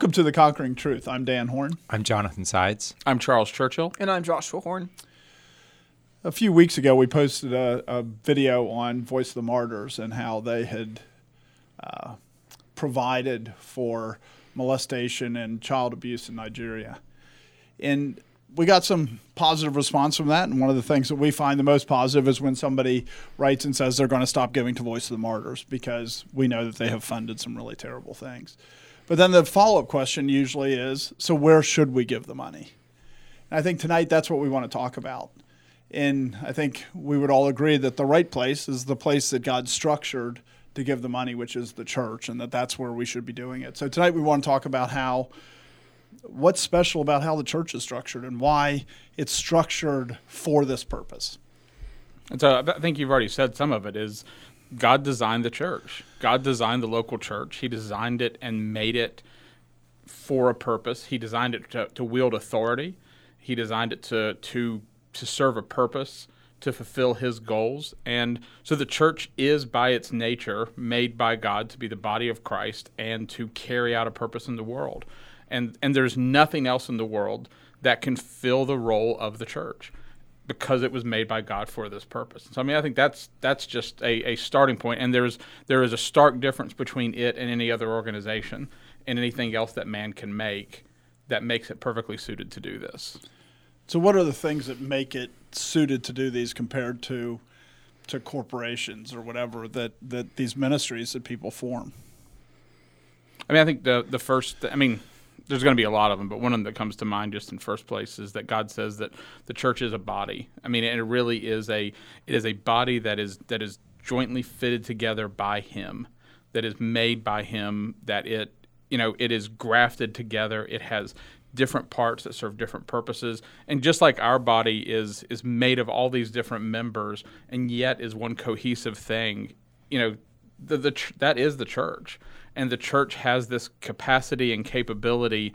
Welcome to the Conquering Truth. I'm Dan Horn. I'm Jonathan Sides. I'm Charles Churchill. And I'm Joshua Horn. A few weeks ago, we posted a, a video on Voice of the Martyrs and how they had uh, provided for molestation and child abuse in Nigeria. And we got some positive response from that. And one of the things that we find the most positive is when somebody writes and says they're going to stop giving to Voice of the Martyrs because we know that they have funded some really terrible things. But then the follow up question usually is so where should we give the money? And I think tonight that's what we want to talk about. And I think we would all agree that the right place is the place that God structured to give the money, which is the church, and that that's where we should be doing it. So tonight we want to talk about how what's special about how the church is structured and why it's structured for this purpose. And so I think you've already said some of it is God designed the church. God designed the local church. He designed it and made it for a purpose. He designed it to, to wield authority. He designed it to to to serve a purpose, to fulfill his goals. And so the church is by its nature made by God to be the body of Christ and to carry out a purpose in the world. And and there's nothing else in the world that can fill the role of the church because it was made by God for this purpose. So I mean, I think that's that's just a, a starting point, and there's there is a stark difference between it and any other organization and anything else that man can make that makes it perfectly suited to do this. So, what are the things that make it suited to do these compared to to corporations or whatever that that these ministries that people form? I mean, I think the the first, I mean, there's going to be a lot of them, but one of them that comes to mind just in first place is that God says that the church is a body. I mean, it really is a it is a body that is that is jointly fitted together by Him, that is made by Him, that it you know it is grafted together. It has different parts that serve different purposes, and just like our body is is made of all these different members, and yet is one cohesive thing. You know, the, the that is the church and the church has this capacity and capability.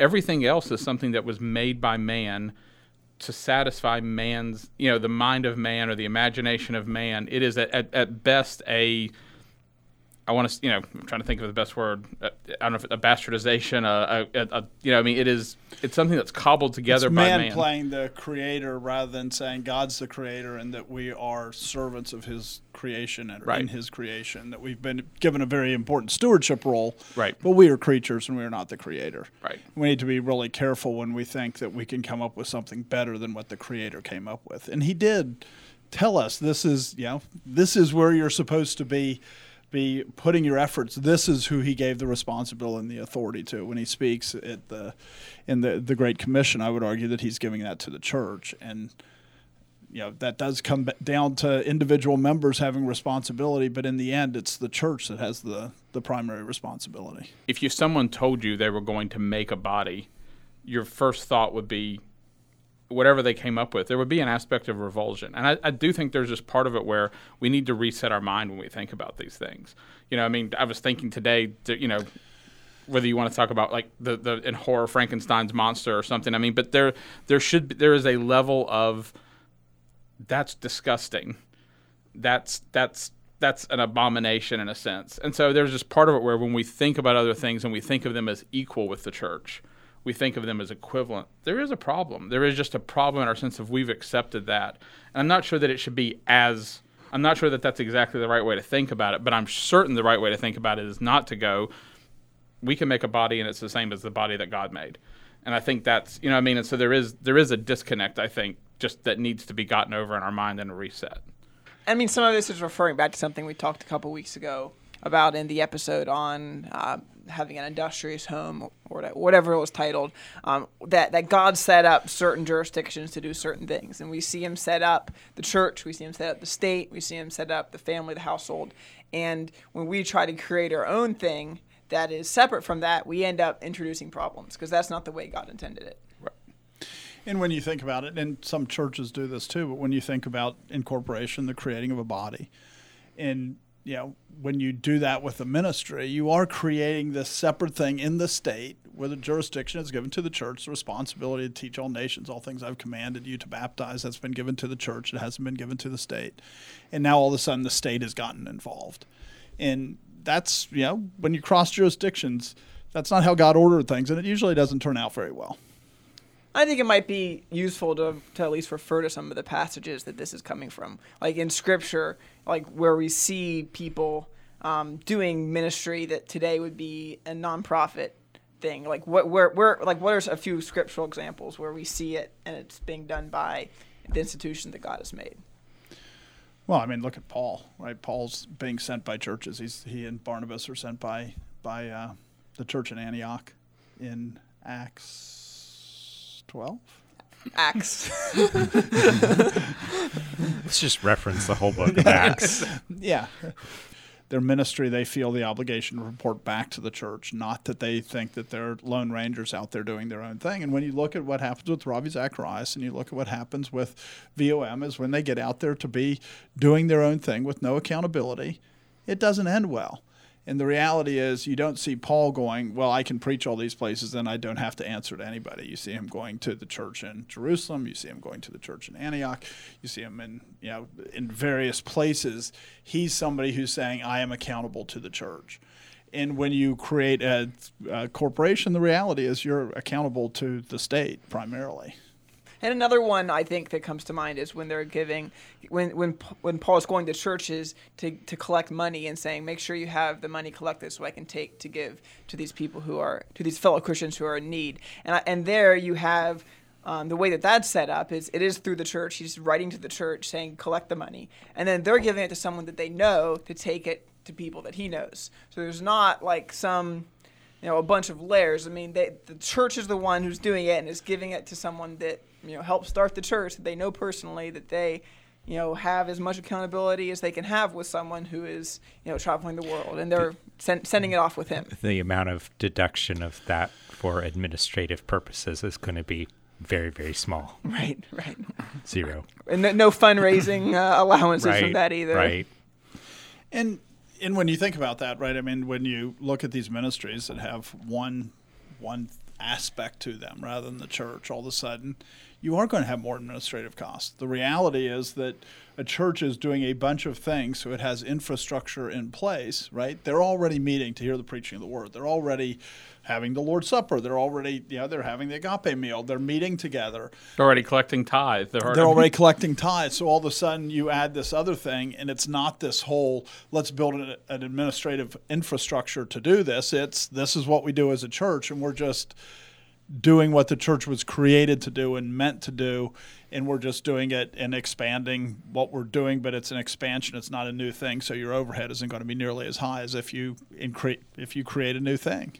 Everything else is something that was made by man to satisfy man's, you know, the mind of man or the imagination of man. It is at, at, best a I want to, you know, I'm trying to think of the best word. Uh, I don't know if a bastardization, a, a, a, you know, I mean, it is, it's something that's cobbled together it's by man, man. playing the creator rather than saying God's the creator and that we are servants of His creation and right. in His creation. That we've been given a very important stewardship role. Right. But we are creatures and we are not the creator. Right. We need to be really careful when we think that we can come up with something better than what the creator came up with, and He did tell us this is, you know, this is where you're supposed to be be putting your efforts. This is who he gave the responsibility and the authority to. When he speaks at the in the the Great Commission, I would argue that he's giving that to the church, and you know that does come down to individual members having responsibility. But in the end, it's the church that has the the primary responsibility. If you someone told you they were going to make a body, your first thought would be whatever they came up with, there would be an aspect of revulsion. And I, I, do think there's just part of it where we need to reset our mind when we think about these things. You know, I mean, I was thinking today, you know, whether you want to talk about like the, the in horror Frankenstein's monster or something. I mean, but there there should be, there is a level of that's disgusting. That's that's that's an abomination in a sense. And so there's just part of it where when we think about other things and we think of them as equal with the church, we think of them as equivalent. There is a problem. There is just a problem in our sense of we've accepted that. And I'm not sure that it should be as I'm not sure that that's exactly the right way to think about it, but I'm certain the right way to think about it is not to go we can make a body and it's the same as the body that God made. And I think that's, you know I mean, and so there is there is a disconnect I think just that needs to be gotten over in our mind and a reset. I mean, some of this is referring back to something we talked a couple weeks ago about in the episode on uh, having an industrious home or whatever it was titled. Um, that that God set up certain jurisdictions to do certain things, and we see Him set up the church, we see Him set up the state, we see Him set up the family, the household, and when we try to create our own thing that is separate from that, we end up introducing problems because that's not the way God intended it. And when you think about it, and some churches do this too, but when you think about incorporation, the creating of a body, and you know, when you do that with a ministry, you are creating this separate thing in the state where the jurisdiction is given to the church, the responsibility to teach all nations, all things I've commanded you to baptize, that's been given to the church. It hasn't been given to the state. And now all of a sudden the state has gotten involved. And that's, you know, when you cross jurisdictions, That's not how God ordered things, and it usually doesn't turn out very well. I think it might be useful to, to at least refer to some of the passages that this is coming from. Like in scripture, like where we see people um, doing ministry that today would be a nonprofit thing. Like what where where like what are a few scriptural examples where we see it and it's being done by the institution that God has made? Well, I mean, look at Paul, right? Paul's being sent by churches. He's he and Barnabas are sent by by uh, the church in Antioch in Acts twelve. Acts. Let's just reference the whole book of Acts. Yeah. Their ministry, they feel the obligation to report back to the church, not that they think that they're lone rangers out there doing their own thing. And when you look at what happens with Ravi Zacharias and you look at what happens with VOM, is when they get out there to be doing their own thing with no accountability, it doesn't end well. And the reality is, you don't see Paul going, Well, I can preach all these places and I don't have to answer to anybody. You see him going to the church in Jerusalem. You see him going to the church in Antioch. You see him in, you know, in various places. He's somebody who's saying, I am accountable to the church. And when you create a, a corporation, the reality is you're accountable to the state primarily. And another one I think that comes to mind is when they're giving, when when when Paul is going to churches to, to collect money and saying, make sure you have the money collected so I can take to give to these people who are to these fellow Christians who are in need. And I, and there you have. Um, the way that that's set up is it is through the church. He's writing to the church saying, collect the money. And then they're giving it to someone that they know to take it to people that he knows. So there's not like some you know a bunch of layers. I mean, they, the church is the one who's doing it and is giving it to someone that you know help start the church that they know personally that they you know have as much accountability as they can have with someone who is you know traveling the world and they're sen- sending it off with him The amount of deduction of that for administrative purposes is going to be very, very small. right right Zero. and no, no fundraising uh, allowances right. from that either Right. And and when you think about that, right? I mean, when you look at these ministries that have one one aspect to them rather than the church, all of a sudden you are going to have more administrative costs. The reality is that a church is doing a bunch of things, so it has infrastructure in place, right? They're already meeting to hear the preaching of the word. They're already having the Lord's Supper. They're already, you know, they're having the agape meal. They're meeting together. They're already collecting tithe. They're already, They're already collecting tithes. So all of a sudden you add this other thing, and it's not this whole let's build an, an administrative infrastructure to do this. It's this is what we do as a church, and we're just doing what the church was created to do and meant to do, and we're just doing it and expanding what we're doing. But it's an expansion; it's not a new thing. So your overhead isn't going to be nearly as high as if you incre- if you create a new thing.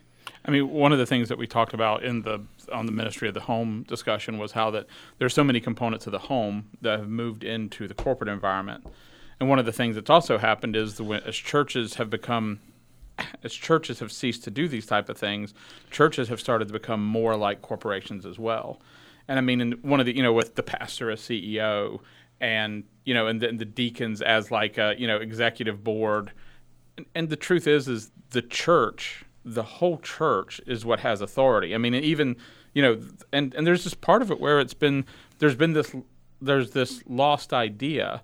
I mean, one of the things that we talked about in the on the ministry of the home discussion was how that there's so many components of the home that have moved into the corporate environment. And one of the things that's also happened is the as churches have become as churches have ceased to do these type of things, churches have started to become more like corporations as well. And I mean, in one of the you know with the pastor as CEO and you know and the, the deacons as like a you know executive board, and, and the truth is is the church the whole church is what has authority. I mean, even you know, and and there's this part of it where it's been there's been this there's this lost idea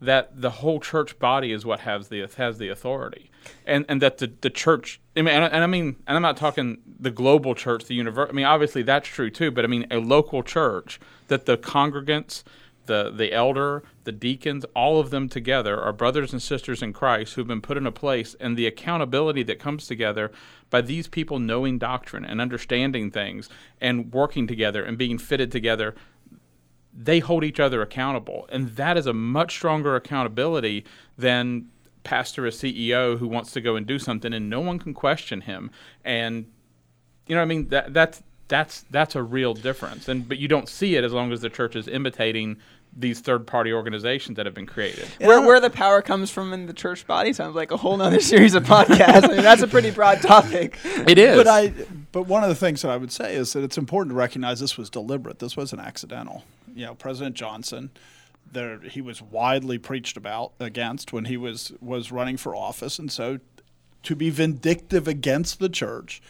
that the whole church body is what has the has the authority, and and that the the church. I mean, and, and I mean, and I'm not talking the global church, the universe. I mean, obviously that's true too, but I mean a local church that the congregants the the elder, the deacons, all of them together are brothers and sisters in Christ who've been put in a place, and the accountability that comes together by these people knowing doctrine and understanding things and working together and being fitted together. They hold each other accountable, and that is a much stronger accountability than pastor a CEO who wants to go and do something and no one can question him. And you know, I mean that that's that's that's a real difference. And but you don't see it as long as the church is imitating these third party organizations that have been created. where, where the power comes from in the church body sounds like a whole nother series of podcasts. I mean, that's a pretty broad topic. It is. But I, but one of the things that I would say is that it's important to recognize this was deliberate. This wasn't accidental. You know, President Johnson, there he was widely preached about against when he was was running for office, and so to be vindictive against the church,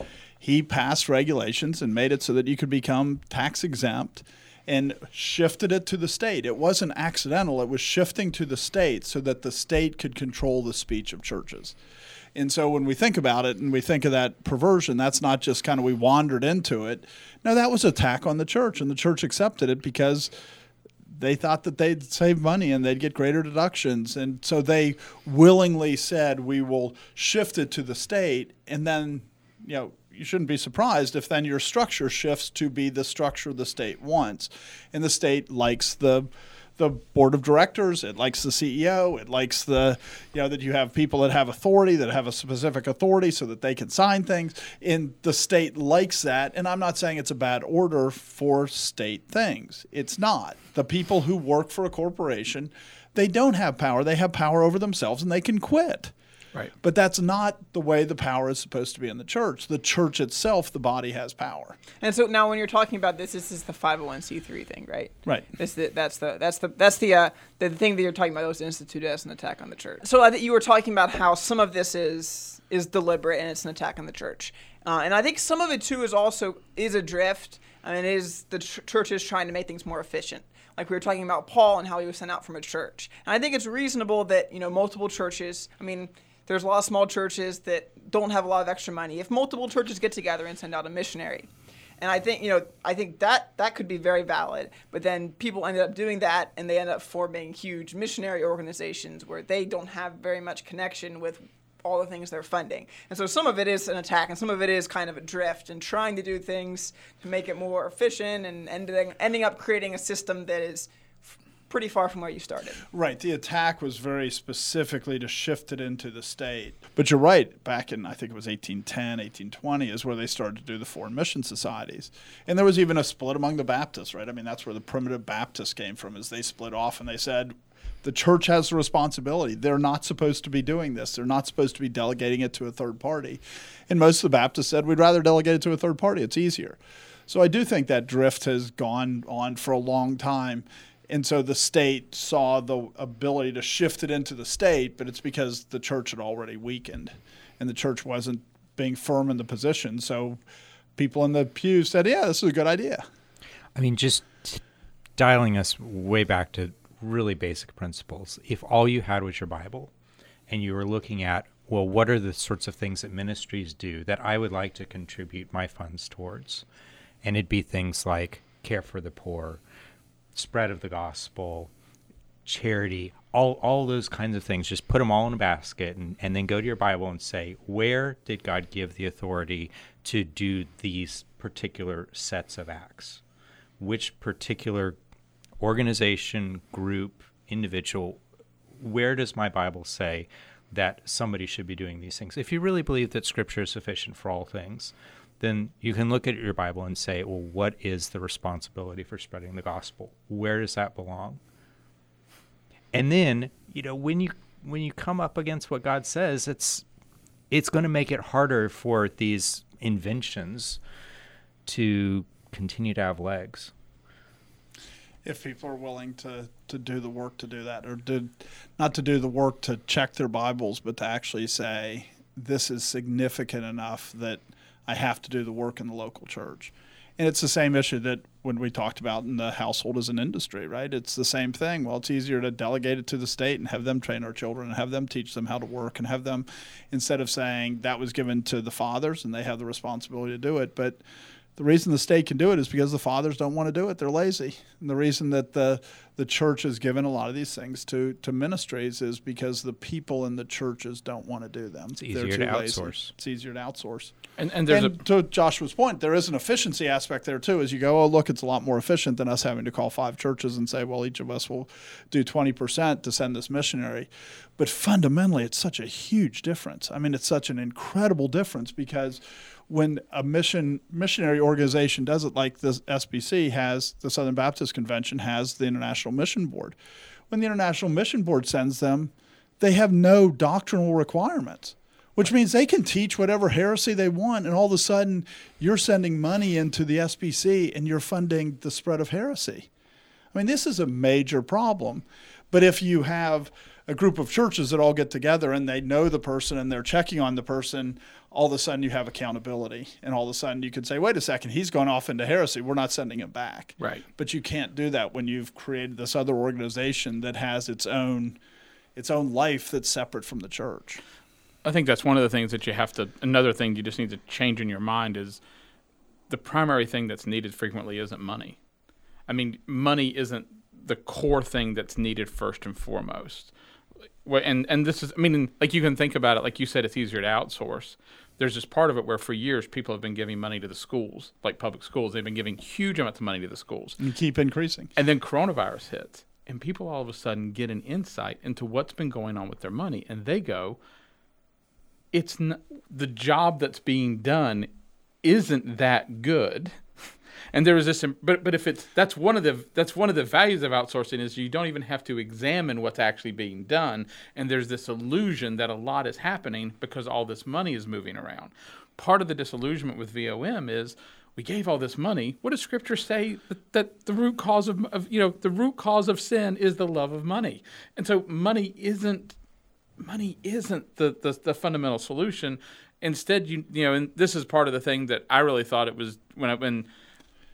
he passed regulations and made it so that you could become tax exempt and shifted it to the state. It wasn't accidental, it was shifting to the state so that the state could control the speech of churches. And so when we think about it and we think of that perversion, that's not just kind of we wandered into it. No, that was attack on the church, and the church accepted it because they thought that they'd save money and they'd get greater deductions. And so they willingly said, we will shift it to the state. And then, you know, you shouldn't be surprised if then your structure shifts to be the structure the state wants. And the state likes the the board of directors. It likes the CEO. It likes the, you know, that you have people that have authority, that have a specific authority so that they can sign things. And the state likes that. And I'm not saying it's a bad order for state things. It's not. The people who work for a corporation, they don't have power. They have power over themselves and they can quit. Right. But that's not the way the power is supposed to be in the church. The church itself, the body has power. And so now, when you're talking about this, this is the 501c3 thing, right? Right. This the, that's the that's the that's the uh, the thing that you're talking about. Was instituted as an attack on the church. So I think you were talking about how some of this is is deliberate and it's an attack on the church, uh, and I think some of it too is also is a drift. I mean, is the ch- church is trying to make things more efficient. Like we were talking about Paul and how he was sent out from a church, and I think it's reasonable that you know multiple churches. I mean there's a lot of small churches that don't have a lot of extra money. If multiple churches get together and send out a missionary, and I think you know, I think that that could be very valid. But then people ended up doing that, and they end up forming huge missionary organizations where they don't have very much connection with all the things they're funding. And so some of it is an attack, and some of it is kind of a drift, and trying to do things to make it more efficient, and ending ending up creating a system that is pretty far from where you started. Right. The attack was very specifically to shift it into the state. But you're right. Back in, I think it was 1810, 1820 is where they started to do the foreign mission societies. And there was even a split among the Baptists, right? I mean, that's where the primitive Baptists came from, is they split off and they said, the church has the responsibility. They're not supposed to be doing this. They're not supposed to be delegating it to a third party. And most of the Baptists said, we'd rather delegate it to a third party. It's easier. So I do think that drift has gone on for a long time and so the state saw the ability to shift it into the state, but it's because the church had already weakened and the church wasn't being firm in the position. So people in the pews said, yeah, this is a good idea. I mean, just dialing us way back to really basic principles. If all you had was your Bible and you were looking at, well, what are the sorts of things that ministries do that I would like to contribute my funds towards? And it'd be things like care for the poor, spread of the gospel, charity, all, all those kinds of things. Just put them all in a basket and, and then go to your Bible and say, where did God give the authority to do these particular sets of acts? Which particular organization, group, individual, where does my Bible say that somebody should be doing these things? If you really believe that Scripture is sufficient for all things, then you can look at your Bible and say, well, what is the responsibility for spreading the gospel? Where does that belong? And then, you know, when you when you come up against what God says, it's it's going to make it harder for these inventions to continue to have legs. If people are willing to, to do the work to do that, or to, not to do the work to check their Bibles, but to actually say, this is significant enough that I have to do the work in the local church. And it's the same issue that when we talked about in the household as an industry, right? It's the same thing. Well, it's easier to delegate it to the state and have them train our children and have them teach them how to work and have them, instead of saying that was given to the fathers and they have the responsibility to do it. But the reason the state can do it is because the fathers don't want to do it. They're lazy. And the reason that the the church has given a lot of these things to to ministries is because the people in the churches don't want to do them. It's easier to lazy. outsource. It's easier to outsource. And, and there's and a to Joshua's point, there is an efficiency aspect there too. As you go, oh look, it's a lot more efficient than us having to call five churches and say, well, each of us will do twenty percent to send this missionary. But fundamentally, it's such a huge difference. I mean, it's such an incredible difference because when a mission missionary organization does it, like the SBC has, the Southern Baptist Convention has the International Mission Board. When the International Mission Board sends them, they have no doctrinal requirements, which means they can teach whatever heresy they want, and all of a sudden you're sending money into the SBC and you're funding the spread of heresy. I mean, this is a major problem. But if you have a group of churches that all get together and they know the person and they're checking on the person, all of a sudden you have accountability. And all of a sudden you could say, wait a second, he's gone off into heresy. We're not sending him back. Right. But you can't do that when you've created this other organization that has its own its own life that's separate from the church. I think that's one of the things that you have to. Another thing you just need to change in your mind is the primary thing that's needed frequently isn't money. I mean, money isn't the core thing that's needed first and foremost. And and this is, I mean, like you can think about it. Like you said, it's easier to outsource. There's this part of it where for years people have been giving money to the schools, like public schools. They've been giving huge amounts of money to the schools. And keep increasing. And then coronavirus hits, and people all of a sudden get an insight into what's been going on with their money, and they go, "It's n- the job that's being done isn't that good." And there is this, but but if it's that's one of the that's one of the values of outsourcing is you don't even have to examine what's actually being done, and there's this illusion that a lot is happening because all this money is moving around. Part of the disillusionment with VOM is we gave all this money. What does Scripture say that, that the root cause of, of you know the root cause of sin is the love of money, and so money isn't money isn't the, the, the fundamental solution. Instead, you you know, and this is part of the thing that I really thought it was when I, when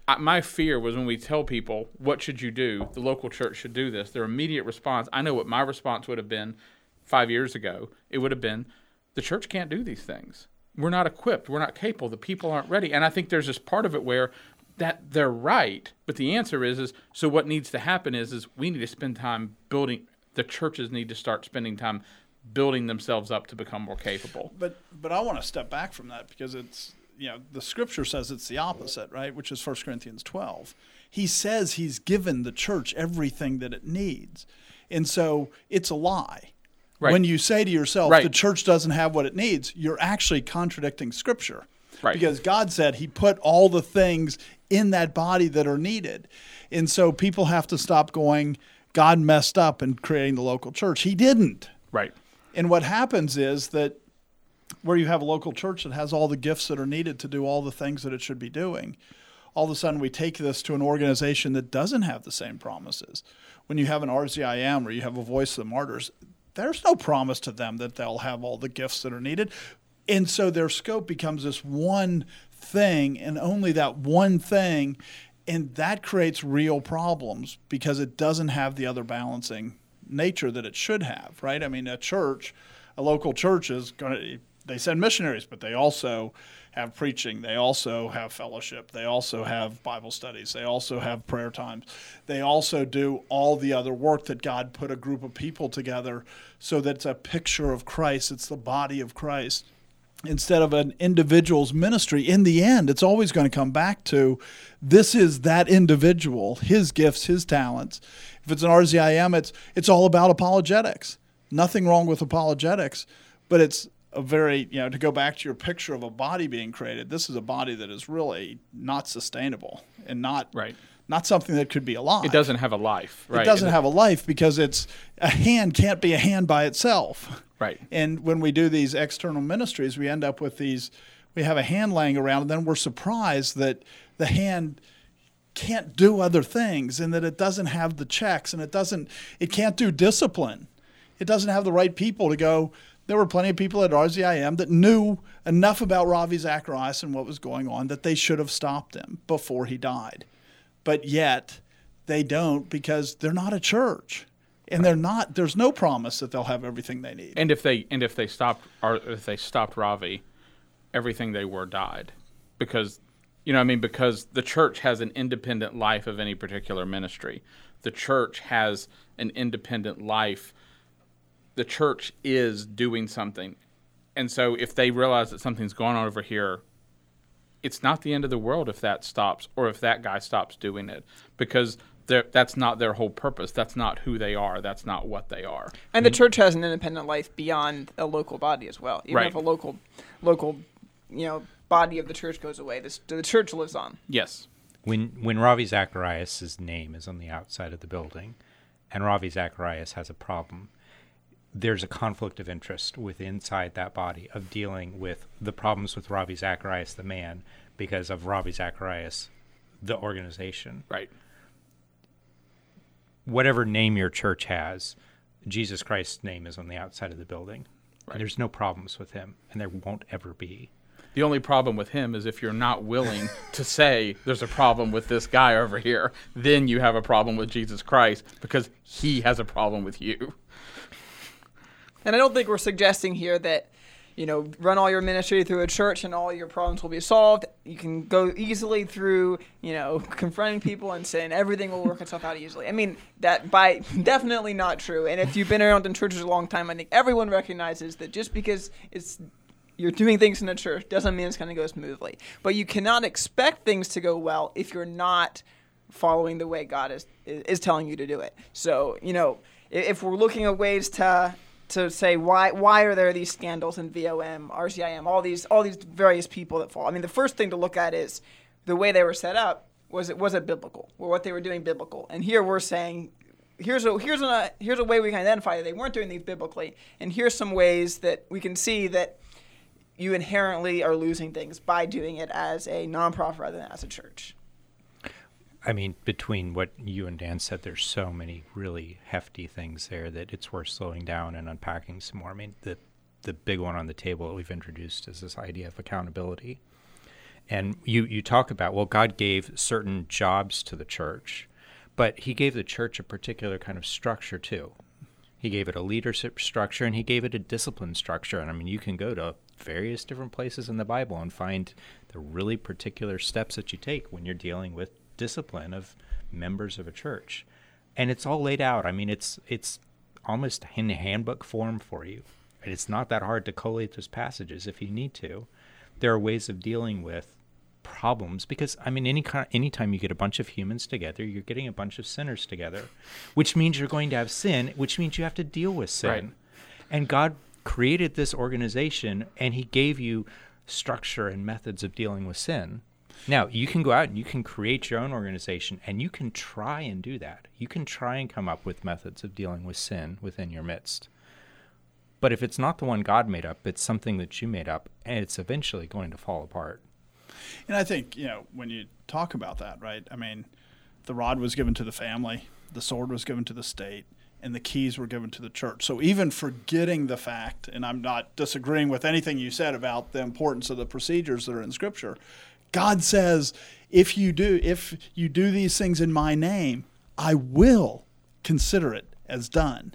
I, my fear was when we tell people what should you do, the local church should do this. Their immediate response, I know what my response would have been five years ago. It would have been, the church can't do these things. We're not equipped. We're not capable. The people aren't ready. And I think there's this part of it where that they're right, but the answer is is so what needs to happen is is we need to spend time building. The churches need to start spending time building themselves up to become more capable. But but I want to step back from that because it's you know the scripture says it's the opposite, right? Which is 1 Corinthians 12. He says he's given the church everything that it needs. And so it's a lie. Right. When you say to yourself Right. the church doesn't have what it needs, you're actually contradicting scripture. Right. Because God said he put all the things in that body that are needed. And so people have to stop going God messed up in creating the local church. He didn't. Right. And what happens is that where you have a local church that has all the gifts that are needed to do all the things that it should be doing, all of a sudden we take this to an organization that doesn't have the same promises. When you have an RZIM or you have a Voice of the Martyrs, there's no promise to them that they'll have all the gifts that are needed. And so their scope becomes this one thing and only that one thing. And that creates real problems because it doesn't have the other balancing nature that it should have, right? I mean, a church, a local church is going to, they send missionaries, but they also have preaching. They also have fellowship. They also have Bible studies. They also have prayer times. They also do all the other work that God put a group of people together so that it's a picture of Christ. It's the body of Christ instead of an individual's ministry, in the end, it's always going to come back to this is that individual, his gifts, his talents. If it's an RZIM, it's it's all about apologetics. Nothing wrong with apologetics, but it's a very you know to go back to your picture of a body being created. This is a body that is really not sustainable and not Right. not something that could be alive. It doesn't have a life. Right. It doesn't have a life because it's a hand can't be a hand by itself. Right. And when we do these external ministries, we end up with these. We have a hand laying around, and then we're surprised that the hand can't do other things, and that it doesn't have the checks, and it doesn't. It can't do discipline. It doesn't have the right people to go. There were plenty of people at RZIM that knew enough about Ravi Zacharias and what was going on that they should have stopped him before he died, but yet they don't because they're not a church, and they're not. There's no promise that they'll have everything they need. And if they and if they stopped or if they stopped Ravi, everything they were died, because you know I mean because the church has an independent life of any particular ministry. The church has an independent life. The church is doing something, and so if they realize that something's going on over here, it's not the end of the world if that stops or if that guy stops doing it because that's not their whole purpose. That's not who they are. That's not what they are. And the church has an independent life beyond a local body as well. Even Right. if a local, local, you know, body of the church goes away, this, the church lives on. Yes. When when Ravi Zacharias' name is on the outside of the building, and Ravi Zacharias has a problem, there's a conflict of interest with inside that body of dealing with the problems with Ravi Zacharias, the man, because of Ravi Zacharias, the organization. Right. Whatever name your church has, Jesus Christ's name is on the outside of the building. Right. And there's no problems with him, and there won't ever be. The only problem with him is if you're not willing to say there's a problem with this guy over here, then you have a problem with Jesus Christ because he has a problem with you. And I don't think we're suggesting here that you know, run all your ministry through a church and all your problems will be solved. You can go easily through, you know, confronting people and saying everything will work itself out easily. I mean, that by definitely not true. And if you've been around in churches a long time, I think everyone recognizes that just because it's you're doing things in a church doesn't mean it's going to go smoothly. But you cannot expect things to go well if you're not following the way God is is telling you to do it. So, you know, if we're looking at ways to to say why why are there these scandals in VOM, RZIM, all these all these various people that fall. I mean, the first thing to look at is the way they were set up. Was it was it biblical? Or what they were doing biblical? And here we're saying here's a here's a here's a way we can identify they weren't doing these biblically, and here's some ways that we can see that you inherently are losing things by doing it as a nonprofit rather than as a church. I mean, between what you and Dan said, there's so many really hefty things there that it's worth slowing down and unpacking some more. I mean, the the big one on the table that we've introduced is this idea of accountability. And you you talk about well, God gave certain jobs to the church, but He gave the church a particular kind of structure too. He gave it a leadership structure and He gave it a discipline structure. And I mean, you can go to various different places in the Bible and find the really particular steps that you take when you're dealing with discipline of members of a church. And it's all laid out. I mean, it's it's almost in handbook form for you. And it's not that hard to collate those passages if you need to. There are ways of dealing with problems because I mean any kind anytime you get a bunch of humans together, you're getting a bunch of sinners together, which means you're going to have sin, which means you have to deal with sin. Right. And God created this organization and he gave you structure and methods of dealing with sin. Now, you can go out and you can create your own organization and you can try and do that. You can try and come up with methods of dealing with sin within your midst. But if it's not the one God made up, it's something that you made up, and it's eventually going to fall apart. And I think, you know, when you talk about that, right? I mean, the rod was given to the family, the sword was given to the state, and the keys were given to the church. So even forgetting the fact, and I'm not disagreeing with anything you said about the importance of the procedures that are in Scripture, God says, if you do, if you do these things in my name, I will consider it as done.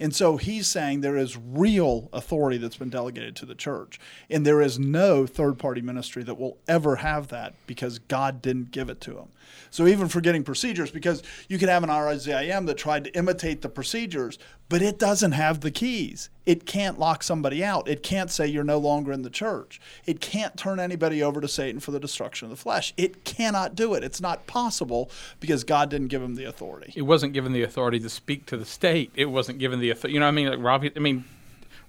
And so he's saying there is real authority that's been delegated to the church. And there is no third party ministry that will ever have that because God didn't give it to them. So even forgetting procedures, because you can have an RZIM that tried to imitate the procedures, but it doesn't have the keys. It can't lock somebody out. It can't say you're no longer in the church. It can't turn anybody over to Satan for the destruction of the flesh. It cannot do it. It's not possible because God didn't give him the authority. It wasn't given the authority to speak to the state. It wasn't given the authority. You know, I mean, like Ravi. I mean,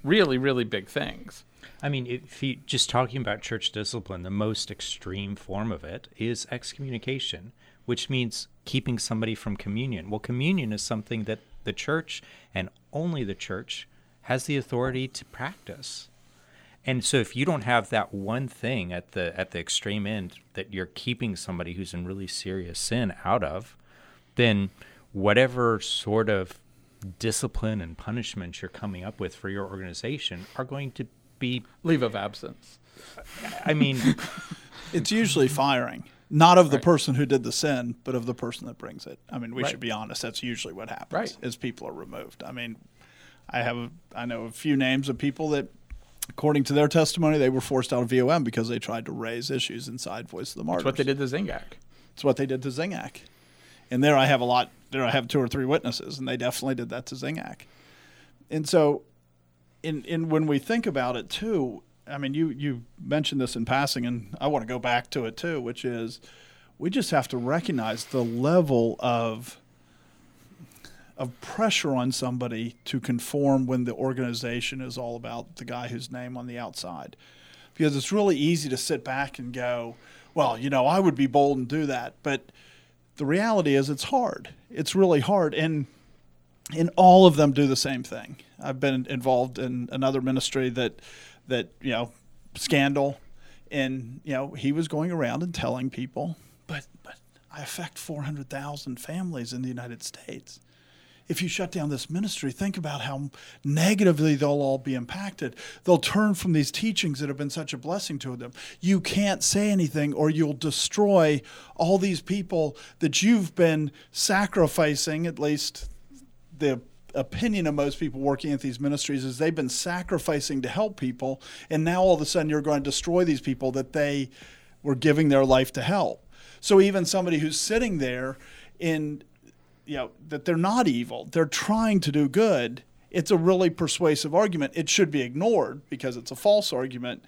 really, really big things. I mean, if you just talking about church discipline, the most extreme form of it is excommunication, which means keeping somebody from communion. Well, communion is something that the church and only the church has the authority to practice. And so if you don't have that one thing at the at the extreme end that you're keeping somebody who's in really serious sin out of, then whatever sort of discipline and punishment you're coming up with for your organization are going to be leave of absence. I mean, it's usually firing, not of the right. person who did the sin, but of the person that brings it. I mean, we right. should be honest. That's usually what happens. Right. Is people are removed. I mean, I have I know a few names of people that, according to their testimony, they were forced out of VOM because they tried to raise issues inside Voice of the Martyrs. That's what they did to Zingac. It's what they did to Zingac. And there I have a lot. There I have two or three witnesses, and they definitely did that to Zingac. And so in in when we think about it too, I mean, you you mentioned this in passing, and I want to go back to it too, which is we just have to recognize the level of of pressure on somebody to conform when the organization is all about the guy whose name on the outside, because it's really easy to sit back and go, well, you know, I would be bold and do that, but the reality is it's hard. It's really hard, and and all of them do the same thing. I've been involved in another ministry that that you know scandal, and you know he was going around and telling people, but but I affect four hundred thousand families in the United States. If you shut down this ministry, think about how negatively they'll all be impacted. They'll turn from these teachings that have been such a blessing to them. You can't say anything, or you'll destroy all these people that you've been sacrificing, at least the opinion of most people working at these ministries is they've been sacrificing to help people, and now all of a sudden you're going to destroy these people that they were giving their life to help. So even somebody who's sitting there in, you know, that they're not evil, they're trying to do good. It's a really persuasive argument. It should be ignored because it's a false argument,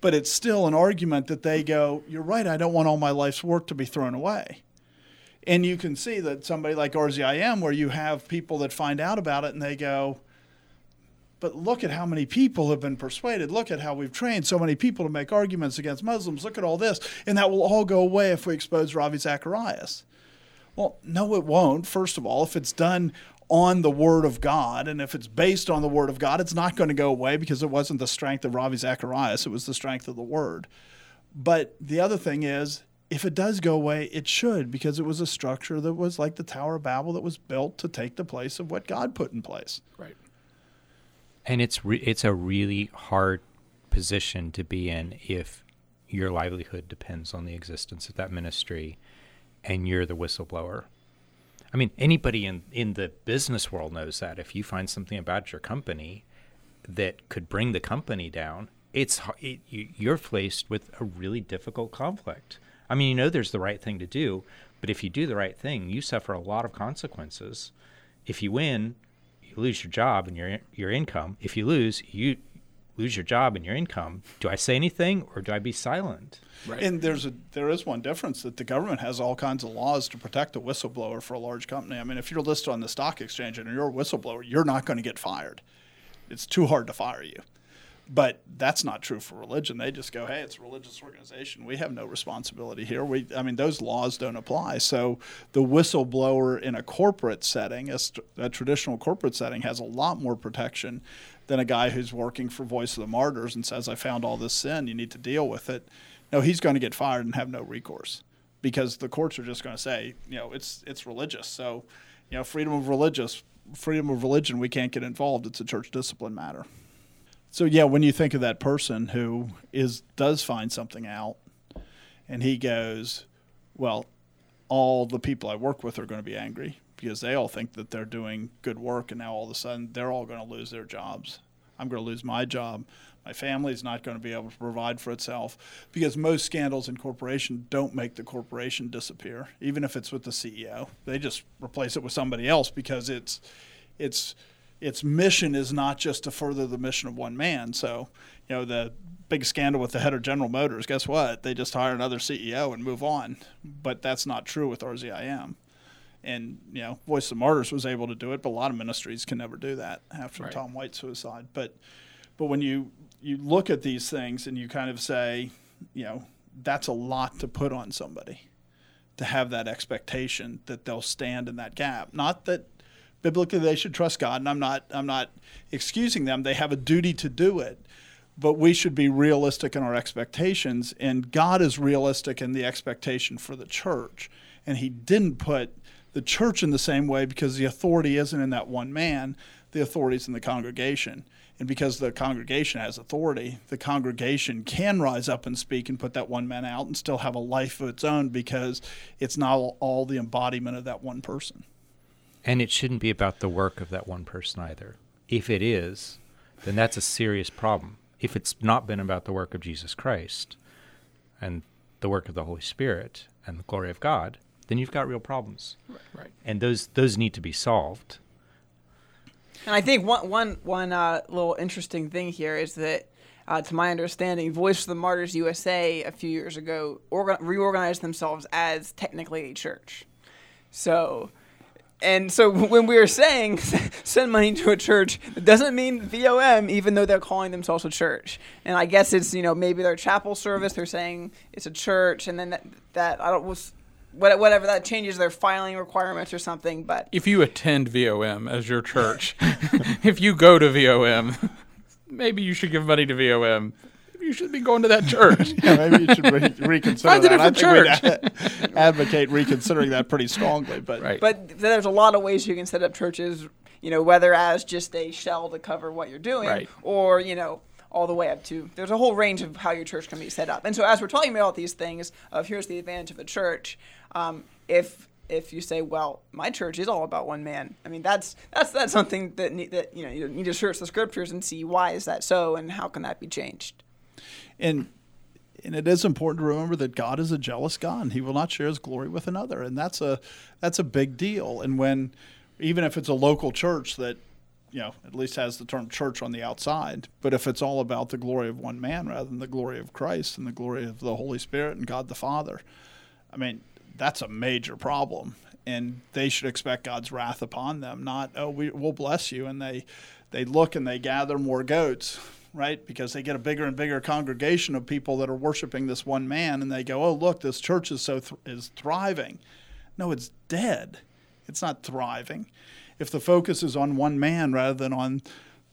but it's still an argument that they go, "You're right. I don't want all my life's work to be thrown away." And you can see that somebody like RZIM, where you have people that find out about it and they go, but look at how many people have been persuaded. Look at how we've trained so many people to make arguments against Muslims. Look at all this. And that will all go away if we expose Ravi Zacharias. Well, no, it won't. First of all, if it's done on the Word of God and if it's based on the Word of God, it's not going to go away because it wasn't the strength of Ravi Zacharias, it was the strength of the Word. But the other thing is, if it does go away, it should because it was a structure that was like the Tower of Babel that was built to take the place of what God put in place. Right. And it's re- it's a really hard position to be in if your livelihood depends on the existence of that ministry and you're the whistleblower. I mean, anybody in, in the business world knows that. If you find something about your company that could bring the company down, it's it, you're faced with a really difficult conflict. I mean, you know there's the right thing to do, but if you do the right thing, you suffer a lot of consequences. If you win, you lose your job and your your income. If you lose, you lose your job and your income. Do I say anything or do I be silent? Right. And there's a there is one difference that the government has all kinds of laws to protect a whistleblower for a large company. I mean, if you're listed on the stock exchange and you're a whistleblower, you're not going to get fired. It's too hard to fire you. But that's not true for religion. They just go, "Hey, it's a religious organization. We have no responsibility here." We, I mean, those laws don't apply. So the whistleblower in a corporate setting, a, a traditional corporate setting, has a lot more protection than a guy who's working for Voice of the Martyrs and says, "I found all this sin. You need to deal with it." No, he's going to get fired and have no recourse because the courts are just going to say, you know, it's it's religious. So, you know, freedom of religious, freedom of religion, we can't get involved. It's a church discipline matter. So yeah, when you think of that person who is does find something out, and he goes, well, all the people I work with are going to be angry because they all think that they're doing good work, and now all of a sudden they're all going to lose their jobs. I'm going to lose my job. My family is not going to be able to provide for itself because most scandals in corporation don't make the corporation disappear, even if it's with the CEO. They just replace it with somebody else because it's it's its mission is not just to further the mission of one man. So, you know, the big scandal with the head of General Motors, guess what? They just hire another CEO and move on. But that's not true with RZIM. And, you know, Voice of Martyrs was able to do it, but a lot of ministries can never do that after right. Tom White's suicide. But but when you you look at these things and you kind of say, you know, that's a lot to put on somebody to have that expectation that they'll stand in that gap. Not that biblically they should trust God, and I'm not I'm not excusing them. They have a duty to do it, but we should be realistic in our expectations, and God is realistic in the expectation for the church, and He didn't put the church in the same way because the authority isn't in that one man. The authority is in the congregation. And because the congregation has authority, the congregation can rise up and speak and put that one man out and still have a life of its own because it's not all the embodiment of that one person. And it shouldn't be about the work of that one person either. If it is, then that's a serious problem. If it's not been about the work of Jesus Christ and the work of the Holy Spirit and the glory of God, then you've got real problems. Right. right. And those those need to be solved. And I think one one one uh, little interesting thing here is that, uh, to my understanding, Voice of the Martyrs USA a few years ago orga- reorganized themselves as technically a church. So and so when we are saying send money to a church, it doesn't mean VOM, even though they're calling themselves a church. And I guess it's you know maybe their chapel service, they're saying it's a church, and then that, that I don't was whatever that changes their filing requirements or something. But if you attend VOM as your church, if you go to VOM, maybe you should give money to VOM you should be going to that church. yeah, maybe you should re- reconsider Find that. I think church. we'd advocate reconsidering that pretty strongly. But right. but there's a lot of ways you can set up churches. You know, whether as just a shell to cover what you're doing, right. or you know, all the way up to there's a whole range of how your church can be set up. And so as we're talking about these things of here's the advantage of a church, um, if if you say, "Well, my church is all about one man." I mean, that's that's that's something that ne- that you know you need to search the scriptures and see why is that so and how can that be changed. And and it is important to remember that God is a jealous God and he will not share his glory with another. And that's a that's a big deal. And when even if it's a local church that you know at least has the term church on the outside but if it's all about the glory of one man rather than the glory of Christ and the glory of the Holy Spirit and God the Father I mean that's a major problem. And they should expect God's wrath upon them not oh we will bless you. And they they look and they gather more goats right? Because they get a bigger and bigger congregation of people that are worshiping this one man, and they go, "Oh, look, this church is so th- is thriving." No, it's dead. It's not thriving. If the focus is on one man rather than on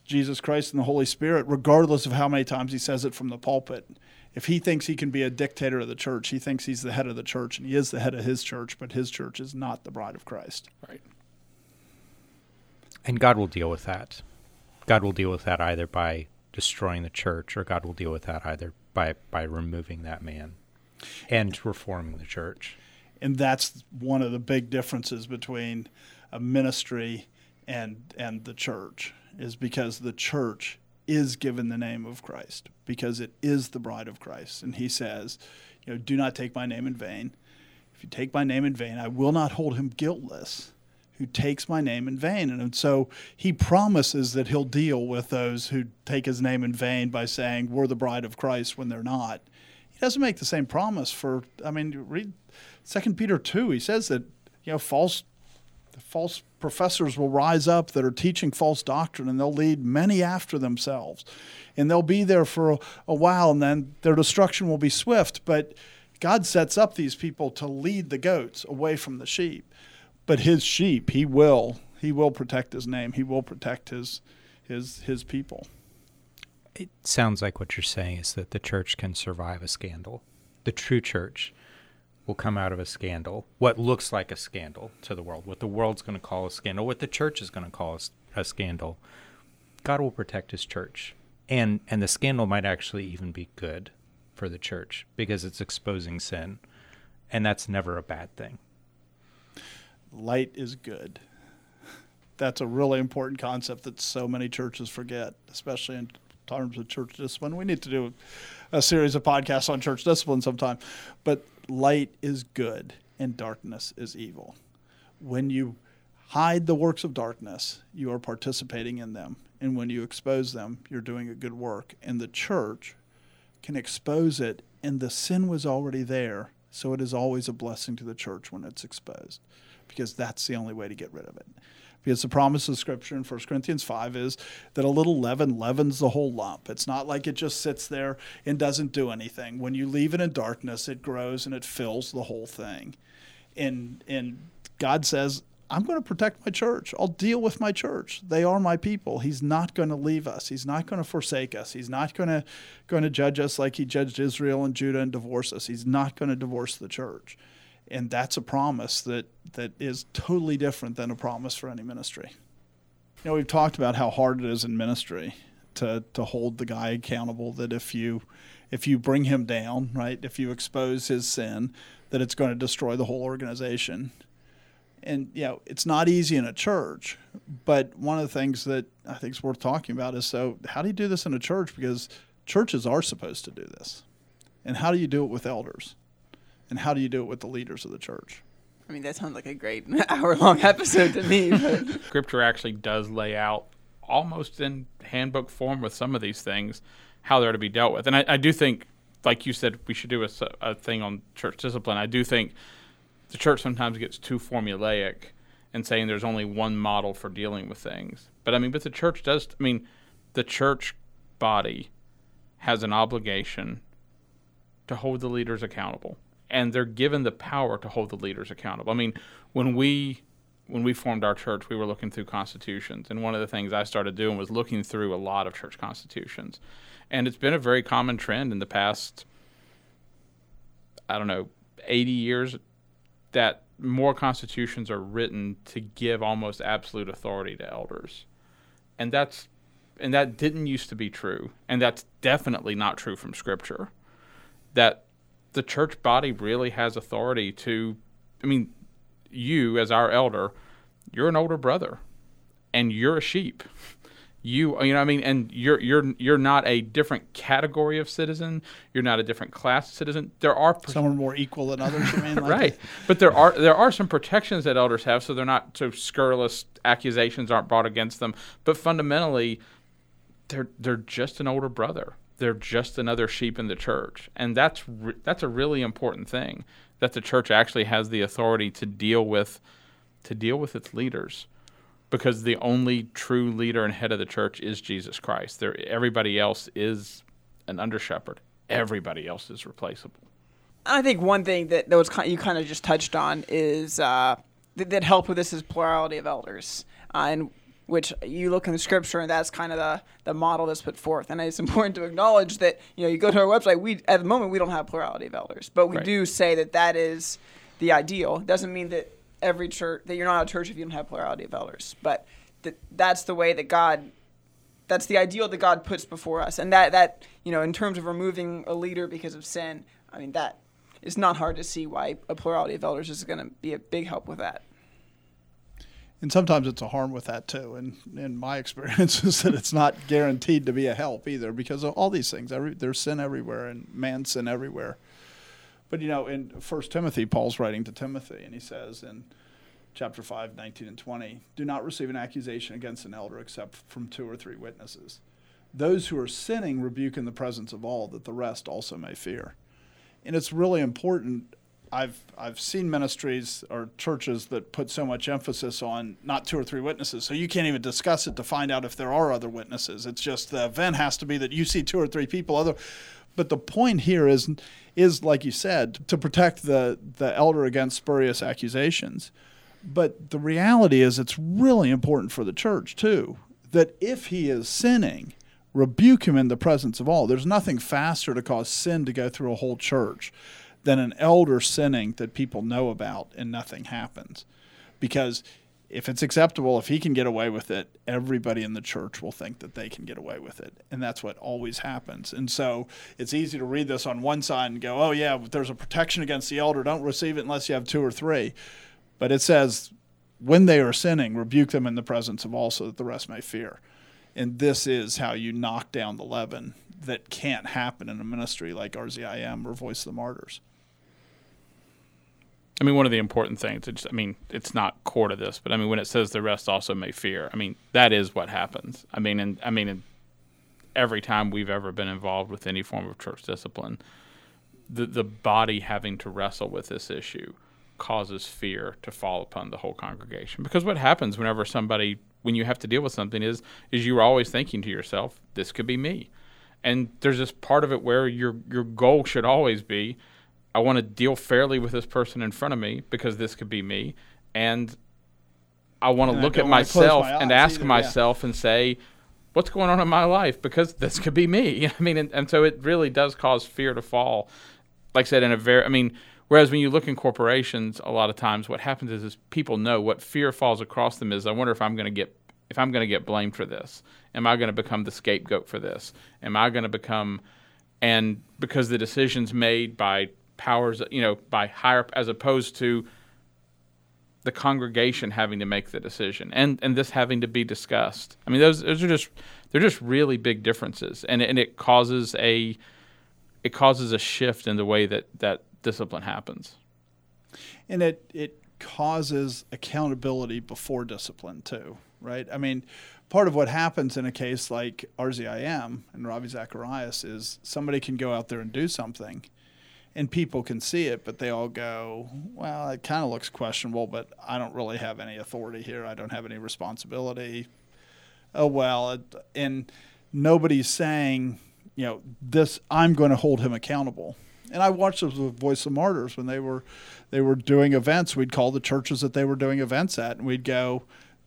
Jesus Christ and the Holy Spirit, regardless of how many times he says it from the pulpit, if he thinks he can be a dictator of the church, he thinks he's the head of the church, and he is the head of his church, but his church is not the bride of Christ. Right. And God will deal with that. God will deal with that either by destroying the church, or God will deal with that either by by removing that man and reforming the church. And that's one of the big differences between a ministry and and the church is because the church is given the name of Christ because it is the bride of Christ and he says, you know, do not take my name in vain. If you take my name in vain, I will not hold him guiltless who takes my name in vain. And so he promises that he'll deal with those who take his name in vain by saying, We're the bride of Christ when they're not. He doesn't make the same promise for, I mean, read 2 Peter 2. He says that, you know, false. False professors will rise up that are teaching false doctrine and they'll lead many after themselves. And they'll be there for a, a while and then their destruction will be swift. But God sets up these people to lead the goats away from the sheep but his sheep he will he will protect his name. He will protect his his his people. It sounds like what you're saying is that the church can survive a scandal. The true church will come out of a scandal. What looks like a scandal to the world what the world's going to call a scandal what the church is going to call a, scandal god will protect his church. And and the scandal might actually even be good for the church because it's exposing sin. And that's never a bad thing light is good. That's a really important concept that so many churches forget, especially in terms of church discipline. We need to do a series of podcasts on church discipline sometime. But light is good and darkness is evil. When you hide the works of darkness, you are participating in them. And when you expose them, you're doing a good work. And the church can expose it, and the sin was already there. So it is always a blessing to the church when it's exposed because that's the only way to get rid of it. Because the promise of Scripture in 1 Corinthians 5 is that a little leaven leavens the whole lump. It's not like it just sits there and doesn't do anything. When you leave it in darkness, it grows and it fills the whole thing. And, and God says, I'm going to protect my church. I'll deal with my church. They are my people. He's not going to leave us. He's not going to forsake us. He's not going to going to judge us like he judged Israel and Judah and divorce us. He's not going to divorce the church and that's a promise that that is totally different than a promise for any ministry. You know, we've talked about how hard it is in ministry to to hold the guy accountable. That if you if you bring him down, right, if you expose his sin, that it's going to destroy the whole organization. And you know, it's not easy in a church, but one of the things that I think is worth talking about is so how do you do this in a church? Because churches are supposed to do this, and how do you do it with elders? And how do you do it with the leaders of the church? I mean, that sounds like a great hour-long episode to me. But. Scripture actually does lay out, almost in handbook form, with some of these things, how they're to be dealt with. And I, I do think, like you said, we should do a, a thing on church discipline. I do think the church sometimes gets too formulaic in saying there's only one model for dealing with things. But I mean, but the church does. I mean, the church body has an obligation to hold the leaders accountable and they're given the power to hold the leaders accountable. I mean, when we when we formed our church, we were looking through constitutions, and one of the things I started doing was looking through a lot of church constitutions, and it's been a very common trend in the past. I don't know, eighty years, that more constitutions are written to give almost absolute authority to elders, and that's and that didn't used to be true, and that's definitely not true from Scripture. That the church body really has authority to, I mean, you as our elder, you're an older brother, and you're a sheep. You, you know, what I mean, and you're you're you're not a different category of citizen. You're not a different class of citizen. There are Some are more equal than others. Mean, like right, but there are there are some protections that elders have, so they're not so scurrilous accusations aren't brought against them. But fundamentally, they're they're just an older brother. They're just another sheep in the church, and that's re- that's a really important thing that the church actually has the authority to deal with to deal with its leaders because the only true leader and head of the church is Jesus Christ. There, everybody else is an under shepherd. Everybody else is replaceable. I think one thing that, that was you kind of just touched on is uh, that, that help with this is plurality of elders, uh, and which you look in the scripture and that's kind of the, the model that's put forth. And it's important to acknowledge that you know you go to our website. We at the moment we don't have plurality of elders, but we Right. do say that that is the ideal. It doesn't mean that every church that you're not a church if you don't have plurality of elders, but that that's the way that God that's the ideal that God puts before us. And that that you know, in terms of removing a leader because of sin, I mean that it's not hard to see why a plurality of elders is going to be a big help with that. And sometimes it's a harm with that too. And in my experience is that it's not guaranteed to be a help either because of all these things. Every, there's sin everywhere and man sin everywhere. But you know, in First Timothy, Paul's writing to Timothy, and he says in chapter 5, 19 and 20, do not receive an accusation against an elder except from two or three witnesses. Those who are sinning rebuke in the presence of all, that the rest also may fear. And it's really important. I've I've seen ministries or churches that put so much emphasis on not two or three witnesses, so you can't even discuss it to find out if there are other witnesses. It's just the event has to be that you see two or three people. Other, but the point here is is like you said to protect the the elder against spurious accusations. But the reality is, it's really important for the church too that if he is sinning, rebuke him in the presence of all. There's nothing faster to cause sin to go through a whole church than an elder sinning that people know about and nothing happens. Because if it's acceptable, if he can get away with it, everybody in the church will think that they can get away with it. And that's what always happens. And so it's easy to read this on one side and go, oh, yeah, there's a protection against the elder. Don't receive it unless you have two or three. But it says, when they are sinning, rebuke them in the presence of all so that the rest may fear. And this is how you knock down the leaven that can't happen in a ministry like RZIM or Voice of the Martyrs. I mean, one of the important things, I mean, it's not core to this, but I mean, when it says the rest also may fear, I mean, that is what happens. I mean, and I mean, and every time we've ever been involved with any form of church discipline, the, the body having to wrestle with this issue causes fear to fall upon the whole congregation. Because what happens whenever somebody, when you have to deal with something, is is you're always thinking to yourself, this could be me. And there's this part of it where your your goal should always be, I want to deal fairly with this person in front of me because this could be me, and I want to look at don't wanna close myself my and ask either, yeah. myself and say, what's going on in my life because this could be me. I mean, and, and so it really does cause fear to fall. Like I said, in a very, I mean, whereas when you look in corporations, a lot of times what happens is, is people know what fear falls across them is. I wonder if I'm going to get if I'm going to get blamed for this. Am I going to become the scapegoat for this? Am I going to become and because the decisions made by powers, you know, by higher as opposed to the congregation having to make the decision and and this having to be discussed. I mean, those those are just they're just really big differences, and and it causes a it causes a shift in the way that that discipline happens. and it it causes accountability before discipline too, right? I mean, part of what happens in a case like RZIM and Ravi Zacharias is somebody can go out there and do something, and people can see it, but they all go, "Well, it kind of looks questionable, but I don't really have any authority here. I don't have any responsibility." Oh well, it, and nobody's saying, you know, this. I'm going to hold him accountable. And I watched this with Voice of Martyrs when they were they were doing events. We'd call the churches that they were doing events at, and we'd go,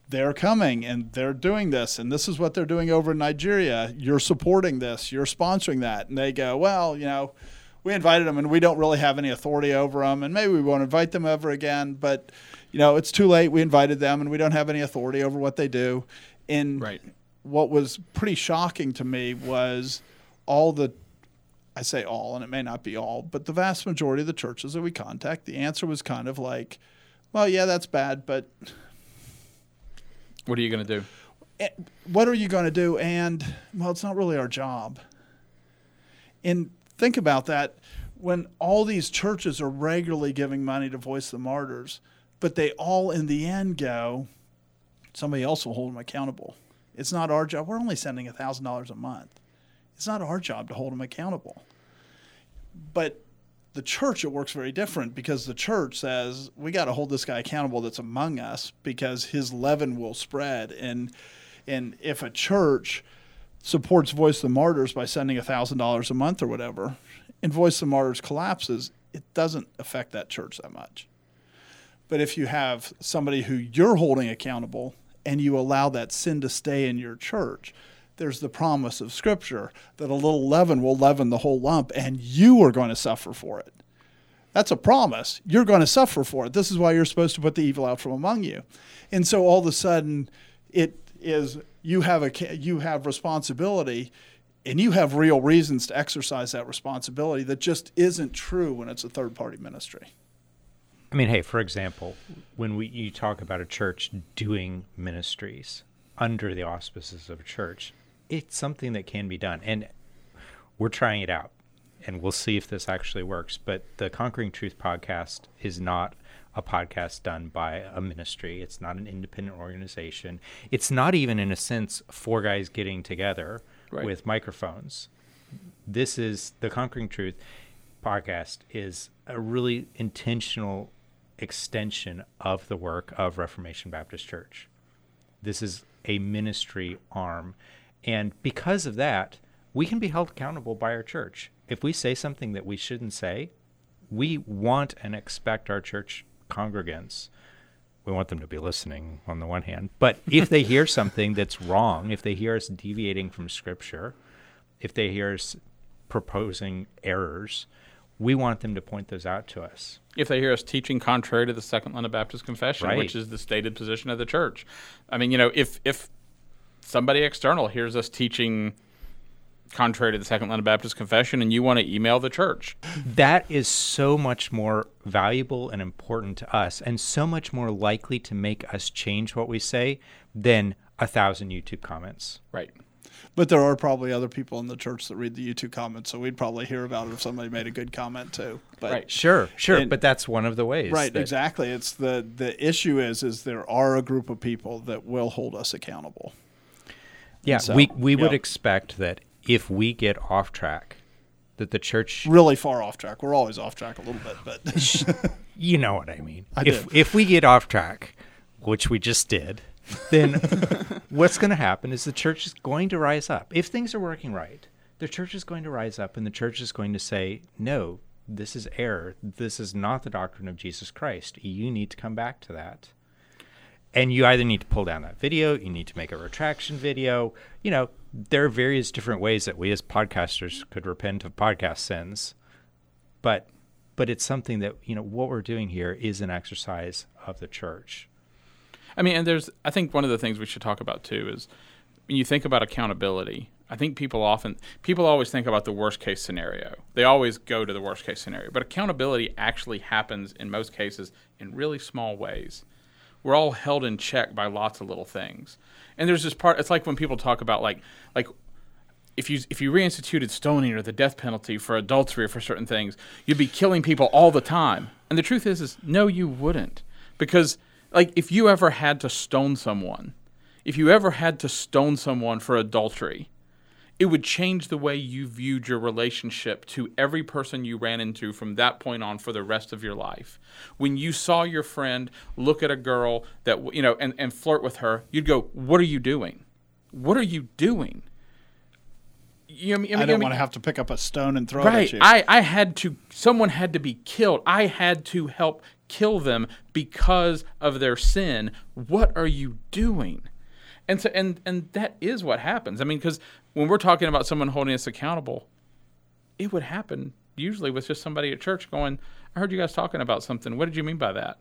"They're coming, and they're doing this, and this is what they're doing over in Nigeria. You're supporting this. You're sponsoring that." And they go, "Well, you know." We invited them, and we don't really have any authority over them, and maybe we won't invite them ever again. But you know, it's too late. We invited them, and we don't have any authority over what they do. And Right. what was pretty shocking to me was all the I say all, and it may not be all, but the vast majority of the churches that we contact, the answer was kind of like, Well, yeah, that's bad, but What are you going to do? eh, what are you going to do? And well, it's not really our job. And think about that when all these churches are regularly giving money to Voice the Martyrs, but they all in the end go, somebody else will hold them accountable. It's not our job. We're only sending $1,000 a month. It's not our job to hold them accountable. But the church, it works very different because the church says, we got to hold this guy accountable that's among us because his leaven will spread. And, and if a church supports Voice of the Martyrs by sending $1,000 a month or whatever, and Voice of the Martyrs collapses, it doesn't affect that church that much. But if you have somebody who you're holding accountable and you allow that sin to stay in your church, there's the promise of Scripture that a little leaven will leaven the whole lump and you are going to suffer for it. That's a promise. You're going to suffer for it. This is why you're supposed to put the evil out from among you. And so all of a sudden, it is you have a you have responsibility and you have real reasons to exercise that responsibility that just isn't true when it's a third party ministry. I mean, hey, for example, when we you talk about a church doing ministries under the auspices of a church, it's something that can be done, and we're trying it out, and we'll see if this actually works. But the Conquering Truth podcast is not a podcast done by a ministry. It's not an independent organization. It's not even, in a sense, four guys getting together Right. with microphones. This is the Conquering Truth podcast is a really intentional extension of the work of Reformation Baptist Church. This is a ministry arm. And because of that, we can be held accountable by our church. If we say something that we shouldn't say, we want and expect our church congregants. We want them to be listening on the one hand, but if they hear something that's wrong, if they hear us deviating from scripture, if they hear us proposing errors, we want them to point those out to us. If they hear us teaching contrary to the Second London Baptist Confession, Right. which is the stated position of the church, I mean, you know, if if somebody external hears us teaching contrary to the Second London Baptist Confession, and you want to email the church, That is so much more valuable and important to us, and so much more likely to make us change what we say than a thousand YouTube comments. right? But there are probably other people in the church that read the YouTube comments, so we'd probably hear about it if somebody made a good comment too. But Right. Sure, sure, And- but that's one of the ways. right, that- exactly. It's the the issue is is there are a group of people that will hold us accountable. Yeah, So, we we would expect that if we get off track, that the church, Really far off track. We're always off track a little bit, but you know what I mean. I if did. if we get off track, which we just did, then what's going to happen is the church is going to rise up. If things are working right, the church is going to rise up, and the church is going to say, "No, this is error. This is not the doctrine of Jesus Christ. You need to come back to that." and you either need to pull down that video, you need to make a retraction video. You know, there are various different ways that we as podcasters could repent of podcast sins. But but it's something that, you know, what we're doing here is an exercise of the church. I mean, and there's, I think one of the things we should talk about too is when you think about accountability, I think people often, people always think about the worst case scenario. They always go to the worst case scenario. But accountability actually happens in most cases in really small ways. We're all held in check by lots of little things. And there's this part, it's like when people talk about like, like, if you if you reinstituted stoning or the death penalty for adultery or for certain things, you'd be killing people all the time. And the truth is, is no, you wouldn't, because like if you ever had to stone someone, if you ever had to stone someone for adultery, it would change the way you viewed your relationship to every person you ran into from that point on for the rest of your life. When you saw your friend look at a girl that you know and, and flirt with her, you'd go, "What are you doing? What are you doing?" You know, I mean, I I don't mean- want to have to pick up a stone and throw it right at you. I, I had to someone had to be killed i had to help kill them because of their sin what are you doing and so and and that is what happens i mean because when we're talking about someone holding us accountable it would happen usually with just somebody at church going i heard you guys talking about something. What did you mean by that?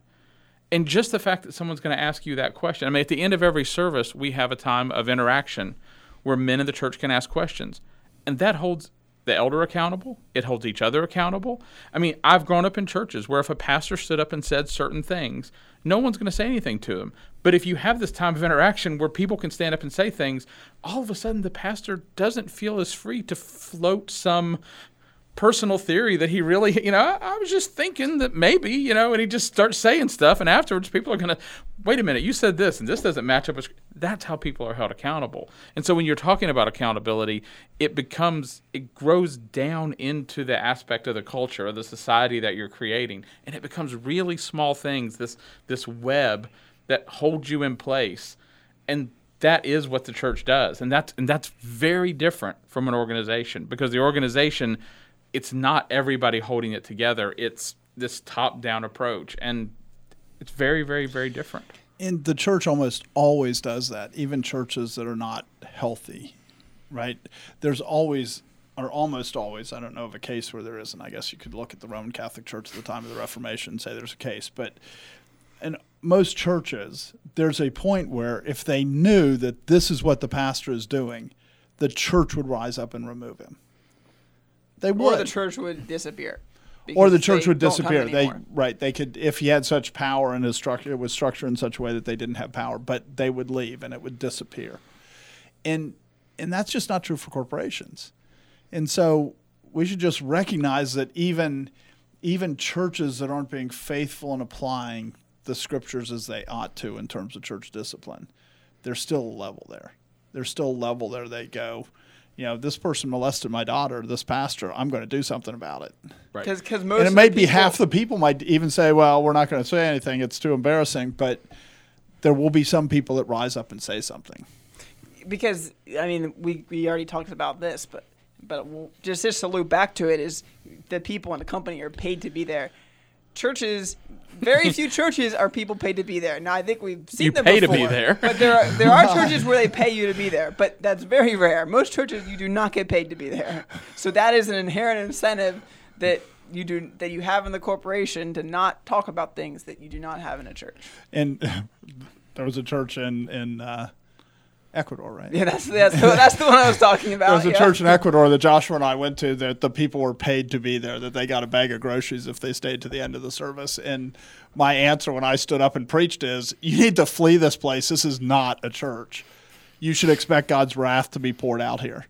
And just the fact that someone's going to ask you that question. I mean at the end of every service we have a time of interaction where men in the church can ask questions and that holds the elder accountable. It holds each other accountable. I mean, I've grown up in churches where if a pastor stood up and said certain things, no one's going to say anything to him. But if you have this time of interaction where people can stand up and say things, all of a sudden the pastor doesn't feel as free to float some personal theory that he really, you know, I, I, was just thinking that maybe, you know, and he just starts saying stuff, and afterwards people are going to, wait a minute, you said this, and this doesn't match up. That's how people are held accountable. And so when you're talking about accountability, it becomes, it grows down into the aspect of the culture or the society that you're creating, and it becomes really small things, this this web that holds you in place, and that is what the church does, and that's and that's very different from an organization because the organization it's not everybody holding it together. It's this top down approach. And it's very, very, very different. And the church almost always does that, even churches that are not healthy, right? There's always, or almost always, I don't know of a case where there isn't. I guess you could look at the Roman Catholic Church at the time of the Reformation and say there's a case. But in most churches, there's a point where if they knew that this is what the pastor is doing, the church would rise up and remove him. They would. Or the church would disappear. Or the church would disappear. They right. They could if he had such power and his structure it was structured in such a way that they didn't have power, but they would leave and it would disappear. And and that's just not true for corporations. And so we should just recognize that even even churches that aren't being faithful in applying the scriptures as they ought to in terms of church discipline, there's still a level there. There's still a level there they go you know, this person molested my daughter, this pastor, I'm going to do something about it. Right. Because most and it may be half the people might even say, well, we're not going to say anything. It's too embarrassing. But there will be some people that rise up and say something. Because, I mean, we, we already talked about this, but but we'll, just just to loop back to it is the people in the company are paid to be there. Churches very few churches are people paid to be there. Now I think we've seen you them pay before, to be there, but there are there are churches where they pay you to be there, but that's very rare. Most churches you do not get paid to be there, so that is an inherent incentive that you do that you have in the corporation to not talk about things that you do not have in a church. And there was a church in in uh, Ecuador, right? Yeah, that's that's the, that's the one I was talking about. There was a yeah. church in Ecuador that Joshua and I went to that the people were paid to be there, that they got a bag of groceries if they stayed to the end of the service. And my answer when I stood up and preached is, you need to flee this place. This is not a church. You should expect God's wrath to be poured out here.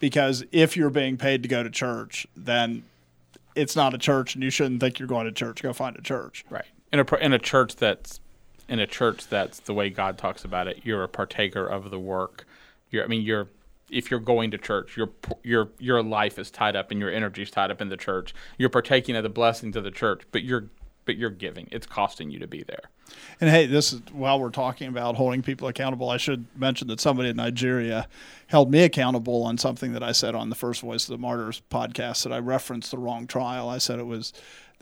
Because if you're being paid to go to church, then it's not a church and you shouldn't think you're going to church. Go find a church. Right. In a, in a church that's in a church that's the way God talks about it. You're a partaker of the work. You're, I mean, you're if you're going to church, your your your life is tied up and your energy is tied up in the church. You're partaking of the blessings of the church, but you're but you're giving. It's costing you to be there. And hey, this is while we're talking about holding people accountable, I should mention that somebody in Nigeria held me accountable on something that I said on the first Voice of the Martyrs podcast that I referenced the wrong trial. I said it was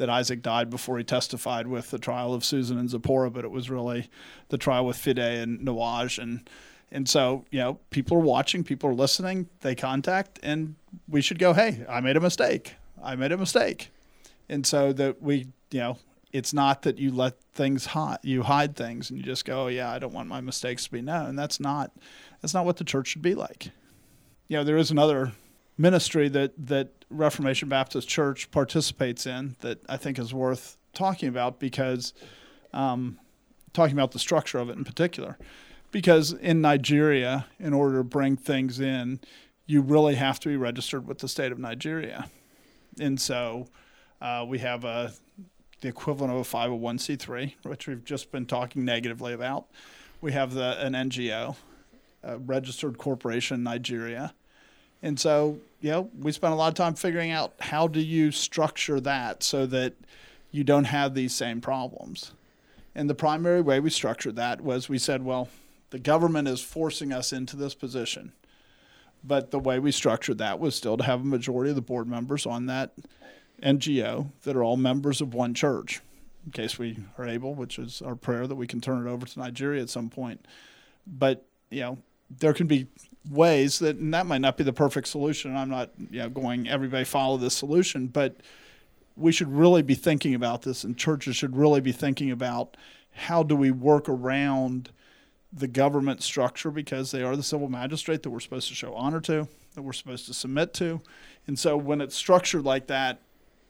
that Isaac died before he testified with the trial of Susan and Zipporah, but it was really the trial with Fide and Nawaj. And, and so, you know, people are watching, people are listening, they contact, and we should go, hey, I made a mistake. I made a mistake. And so that we, you know, it's not that you let things hide, you hide things and you just go, oh, yeah, I don't want my mistakes to be known. That's not, that's not what the church should be like. You know, there is another ministry that that Reformation Baptist Church participates in that I think is worth talking about because um, talking about the structure of it in particular. Because in Nigeria, in order to bring things in, you really have to be registered with the state of Nigeria, and so uh, we have a the equivalent of a 501c3, which we've just been talking negatively about. We have the an NGO, a registered corporation in Nigeria and so, you know, we spent a lot of time figuring out how do you structure that so that you don't have these same problems. And the primary way we structured that was we said, well, the government is forcing us into this position. But the way we structured that was still to have a majority of the board members on that NGO that are all members of one church, in case we are able, which is our prayer that we can turn it over to Nigeria at some point. But, you know, there can be ways that and that might not be the perfect solution. I'm not you know, going everybody follow this solution, but we should really be thinking about this, and churches should really be thinking about how do we work around the government structure because they are the civil magistrate that we're supposed to show honor to, that we're supposed to submit to. And so when it's structured like that,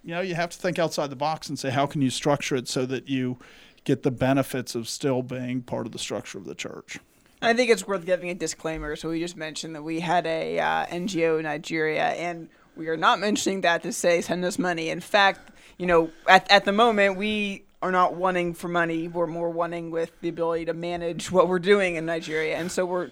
you know, you have to think outside the box and say, how can you structure it so that you get the benefits of still being part of the structure of the church? I think it's worth giving a disclaimer. So we just mentioned that we had a uh, NGO in Nigeria, and we are not mentioning that to say send us money. In fact, you know, at, at the moment we are not wanting for money. We're more wanting with the ability to manage what we're doing in Nigeria, and so we're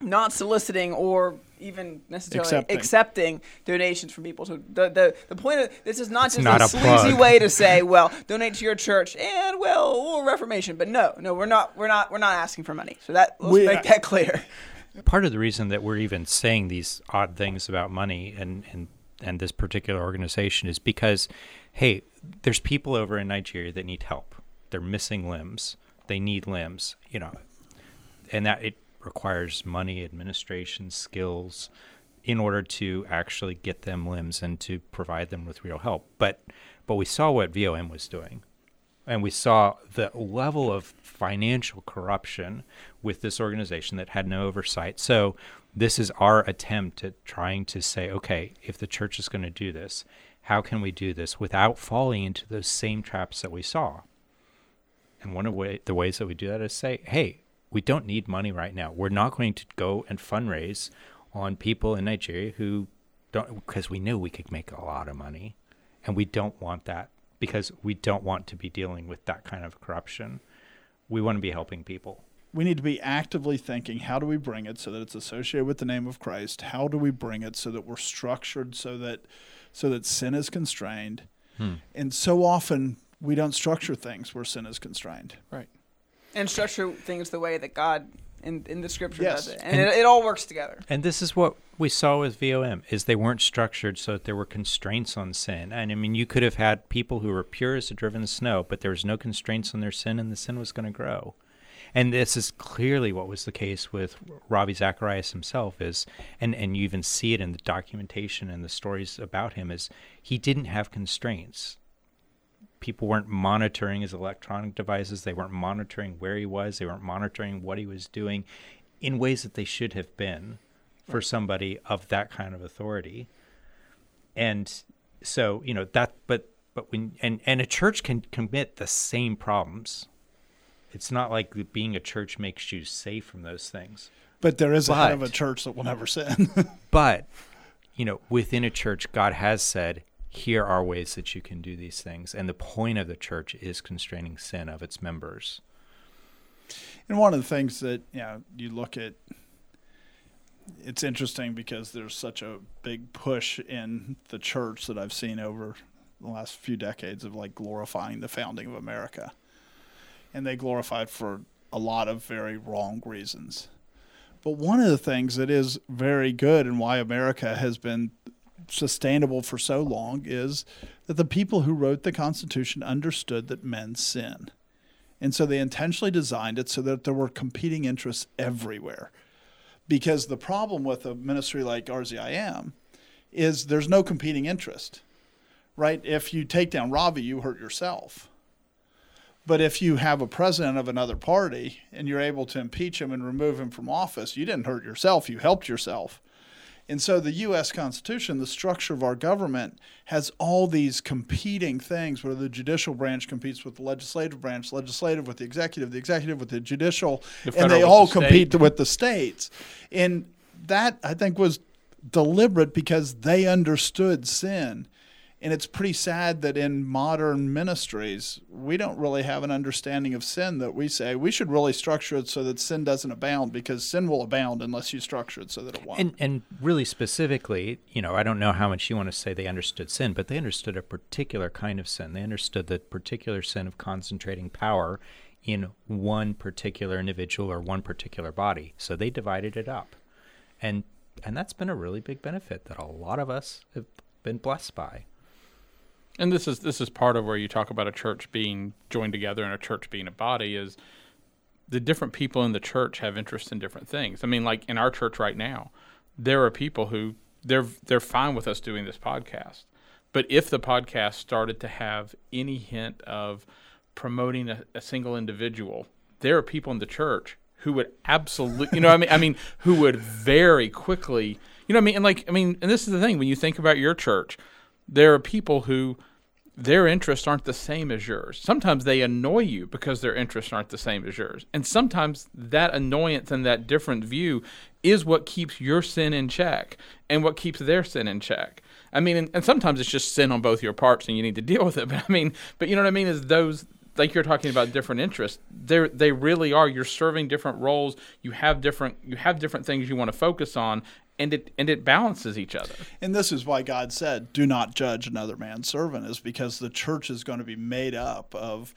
not soliciting or even necessarily Accepting. accepting, donations from people. So the the, the point of this is not It's just not a, sleazy plug. way to say, well, donate to your church and well, or Reformation. But no, no, we're not we're not we're not asking for money. So that let's We- make that clear. part of the reason that we're even saying these odd things about money and and and this particular organization is because hey there's people over in Nigeria that need help they're missing limbs they need limbs you know and that it requires money administration skills in order to actually get them limbs and to provide them with real help but but we saw what VOM was doing and we saw the level of financial corruption with this organization that had no oversight. So this is our attempt at trying to say, okay, if the church is going to do this, how can we do this without falling into those same traps that we saw? And one of way, the ways that we do that is say, hey, we don't need money right now. We're not going to go and fundraise on people in Nigeria who don't, because we knew we could make a lot of money, and we don't want that because we don't want to be dealing with that kind of corruption. We want to be helping people. we need to be actively thinking how do we bring it so that it's associated with the name of Christ? How do we bring it so that we're structured so that so that sin is constrained? Hmm. And so often we don't structure things where sin is constrained. Right. And structure things the way that God in, in the scripture Yes. does it. And, And- it, it all works together. And this is what we saw with VOM is they weren't structured so that there were constraints on sin. And I mean, you could have had people who were pure as a driven snow, but there was no constraints on their sin, and the sin was going to grow. And this is clearly what was the case with Ravi Zacharias himself. Is and and you even see it in the documentation and the stories about him. Is he didn't have constraints. People weren't monitoring his electronic devices. They weren't monitoring where he was. They weren't monitoring what he was doing in ways that they should have been for somebody of that kind of authority. And so, you know, that but but when and and a church can commit the same problems. It's not like being a church makes you safe from those things. But there is a head of a church that will never sin. But, you know, within a church, God has said, here are ways that you can do these things. And the point of the church is constraining sin of its members. And one of the things that you know you look at, it's interesting because there's such a big push in the church that I've seen over the last few decades of like glorifying the founding of America, and they glorified for a lot of very wrong reasons. But one of the things that is very good and why America has been sustainable for so long is that the people who wrote the Constitution understood that men sin. And so they intentionally designed it so that there were competing interests everywhere. Because the problem with a ministry like RZIM is there's no competing interest, right? If you take down Ravi, you hurt yourself. But if you have a president of another party and you're able to impeach him and remove him from office, you didn't hurt yourself, you helped yourself. And so the U.S. Constitution, the structure of our government, has all these competing things where the judicial branch competes with the legislative branch, legislative with the executive, the executive with the judicial, The and they all the compete state. with the states. And that, I think, was deliberate because they understood sin. And it's pretty sad that in modern ministries, we don't really have an understanding of sin that we say we should really structure it so that sin doesn't abound because sin will abound unless you structure it so that it won't. And and really specifically, you know, I don't know how much you want to say they understood sin, but they understood a particular kind of sin. They understood the particular sin of concentrating power in one particular individual or one particular body. So they divided it up. And and that's been a really big benefit that a lot of us have been blessed by. And this is this is part of where you talk about a church being joined together and a church being a body is the different people in the church have interest in different things. I mean, like in our church right now, there are people who they're they're fine with us doing this podcast. But if the podcast started to have any hint of promoting a, a single individual, there are people in the church who would absolutely, you know, I mean, I mean, who would very quickly, you know, I mean, and like, I mean, and this is the thing when you think about your church, there are people who their interests aren't the same as yours. Sometimes they annoy you because their interests aren't the same as yours. And sometimes that annoyance and that different view is what keeps your sin in check and what keeps their sin in check. I mean, and, and sometimes it's just sin on both your parts and you need to deal with it. But I mean, but you know what I mean? Is those like you're talking about different interests they they really are you're serving different roles you have different you have different things you want to focus on and it and it balances each other And this is why God said, "Do not judge another man's servant," is because the church is going to be made up of.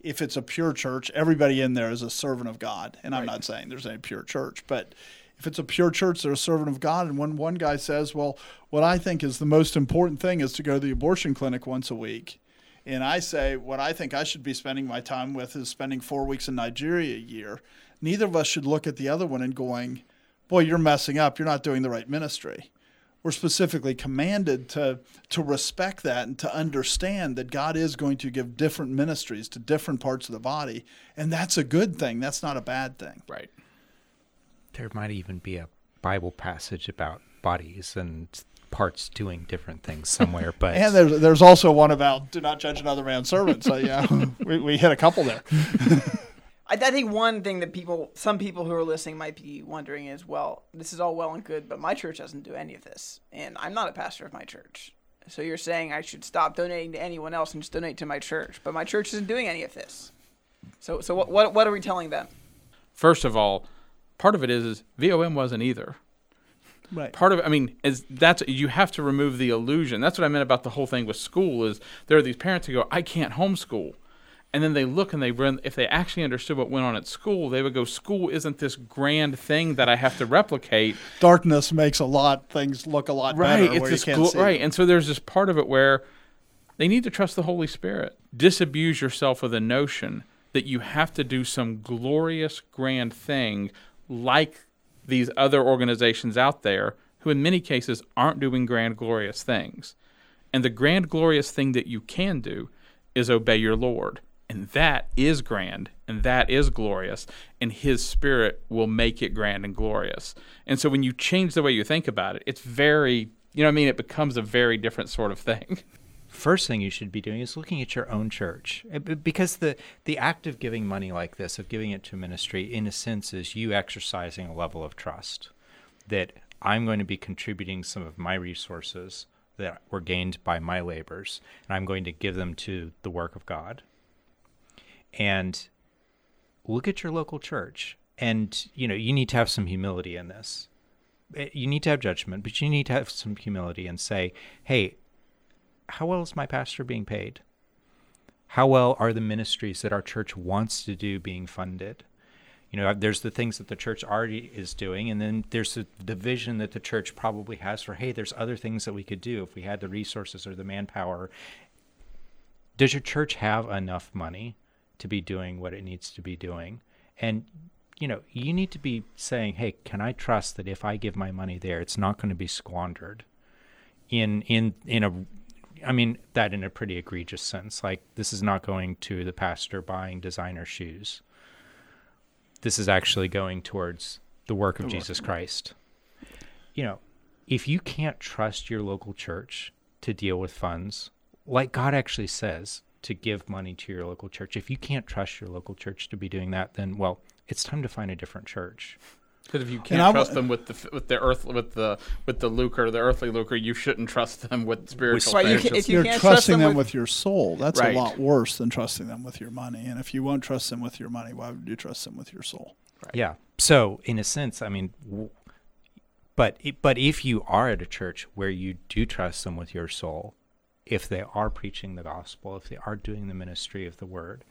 If it's a pure church, everybody in there is a servant of God. And I'm not saying there's any pure church, but if it's a pure church, they're a servant of God. And when one guy says, "Well, what I think is the most important thing is to go to the abortion clinic once a week," and I say, "What I think I should be spending my time with is spending four weeks in Nigeria a year," neither of us should look at the other one and going, "Boy, you're messing up. You're not doing the right ministry." we're specifically commanded to to respect that and to understand that God is going to give different ministries to different parts of the body, and that's a good thing. That's not a bad thing. right There might even be a Bible passage about bodies and parts doing different things somewhere, but And there's there's also one about do not judge another man's servant. So yeah, we, we hit a couple there. I, I think one thing that people, some people who are listening might be wondering is, well, this is all well and good, but my church doesn't do any of this, and I'm not a pastor of my church. So you're saying I should stop donating to anyone else and just donate to my church, but my church isn't doing any of this. So, so what, what, what are we telling them? first of all part of it is, is vom wasn't either Right. part of it i mean is that's you have to remove the illusion that's what i meant about the whole thing with school is there are these parents who go i can't homeschool and then they look and they run if they actually understood what went on at school they would go school isn't this grand thing that i have to replicate. Darkness makes a lot things look a lot right better it's this gl- right and so there's this part of it where they need to trust the holy spirit. Disabuse yourself of the notion that you have to do some glorious grand thing like these other organizations out there who in many cases aren't doing grand glorious things. And the grand glorious thing that you can do is obey your lord and that is grand and that is glorious and his spirit will make it grand and glorious. And so when you change the way you think about it it's very you know what i mean? It becomes a very different sort of thing. First thing you should be doing is looking at your own church. Uh, because the the act of giving money like this of giving it to ministry in a sense is you exercising a level of trust that i'm going to be contributing some of my resources that were gained by my labors and i'm going to give them to the work of god and look at your local church and you know you need to have some humility in this Eh, you need to have judgment but you need to have some humility and say hey how well is my pastor being paid? How well are the ministries that our church wants to do being funded? You know, there's the things that the church already is doing, and then there's the, the vision that the church probably has for, hey, there's other things that we could do if we had the resources or the manpower. Does your church have enough money to be doing what it needs to be doing? And, you know, you need to be saying, hey, can I trust that if I give my money there, it's not going to be squandered? in in in a I mean that in a pretty egregious sense. Like this is not going to the pastor buying designer shoes. This is actually going towards the work of Jesus Christ. You know, if you can't trust your local church to deal with funds, like God actually says to give money to your local church, if you can't trust your local church to be doing that, then well, it's time to find a different church. because if you can't w- trust them with the f- with the earth with the with the lucre the earthly lucre you shouldn't trust them with spiritual Right, You can, if you you're can't trust trusting them them with- with your soul. That's Right. a lot worse than trusting them with your money. And if you won't trust them with your money, why would you trust them with your soul? Yeah. So in a sense, I mean, w- but but if you are at a church where you do trust them with your soul, if they are preaching the gospel, if they are doing the ministry of the word,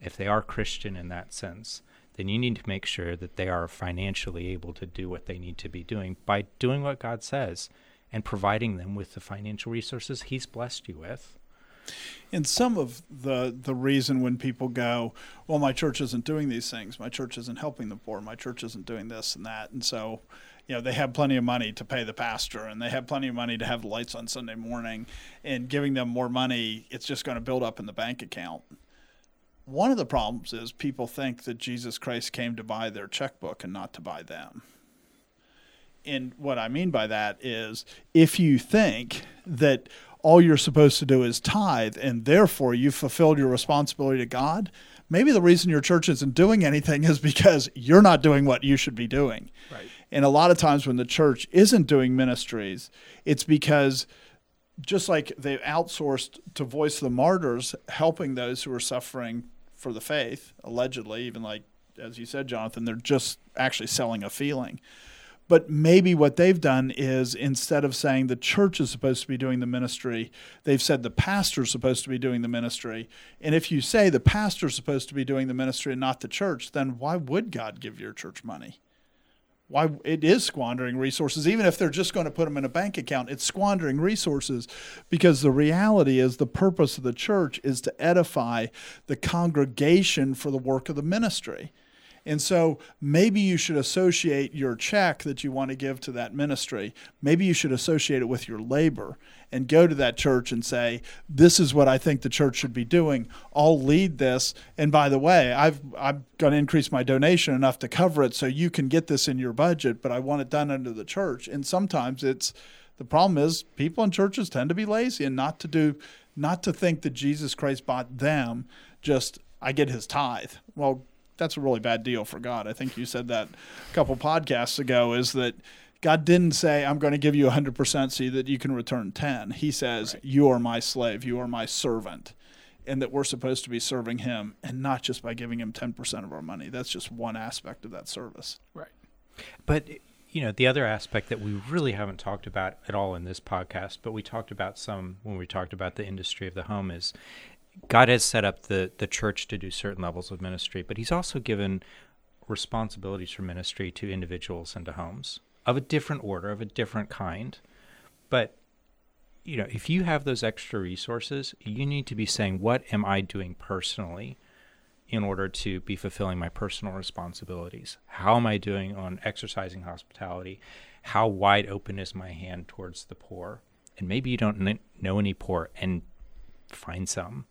if they are Christian in that sense, then you need to make sure that they are financially able to do what they need to be doing by doing what God says and providing them with the financial resources He's blessed you with. And some of the the reason when people go, well, my church isn't doing these things, my church isn't helping the poor, my church isn't doing this and that, and so, you know, they have plenty of money to pay the pastor, and they have plenty of money to have lights on Sunday morning, and giving them more money, it's just going to build up in the bank account. one of the problems is people think that Jesus Christ came to buy their checkbook and not to buy them. And what I mean by that is if you think that all you're supposed to do is tithe and therefore you've fulfilled your responsibility to God, maybe the reason your church isn't doing anything is because you're not doing what you should be doing. Right. And a lot of times when the church isn't doing ministries, it's because just like they outsourced to Voice the Martyrs, helping those who are suffering for the faith, allegedly, even like, as you said, Jonathan, they're just actually selling a feeling. But maybe what they've done is instead of saying the church is supposed to be doing the ministry, they've said the pastor's supposed to be doing the ministry. And if you say the pastor's supposed to be doing the ministry and not the church, then why would God give your church money? Why it is squandering resources, even if they're just going to put them in a bank account, it's squandering resources because the reality is the purpose of the church is to edify the congregation for the work of the ministry. And so maybe you should associate your check that you want to give to that ministry, maybe you should associate it with your labor and go to that church and say, This is what I think the church should be doing. I'll lead this. And by the way, I've, I'm going to increase my donation enough to cover it so you can get this in your budget, but I want it done under the church. And sometimes it's the problem is people in churches tend to be lazy and not to do, not to think that Jesus Christ bought them, just I get his tithe. Well, that's a really bad deal for God. I think you said that a couple podcasts ago is that God didn't say, I'm going to give you 100% so that you can return 10. He says, right. You are my slave, you are my servant, and that we're supposed to be serving him and not just by giving him 10% of our money. That's just one aspect of that service. Right. But, you know, the other aspect that we really haven't talked about at all in this podcast, but we talked about some when we talked about the industry of the home is God has set up the the church to do certain levels of ministry, but He's also given responsibilities for ministry to individuals and to homes of a different order, of a different kind. But you know, if you have those extra resources, you need to be saying, "What am I doing personally?" in order to be fulfilling my personal responsibilities. How am I doing on exercising hospitality? How wide open is my hand towards the poor? And maybe you don't know any poor and find some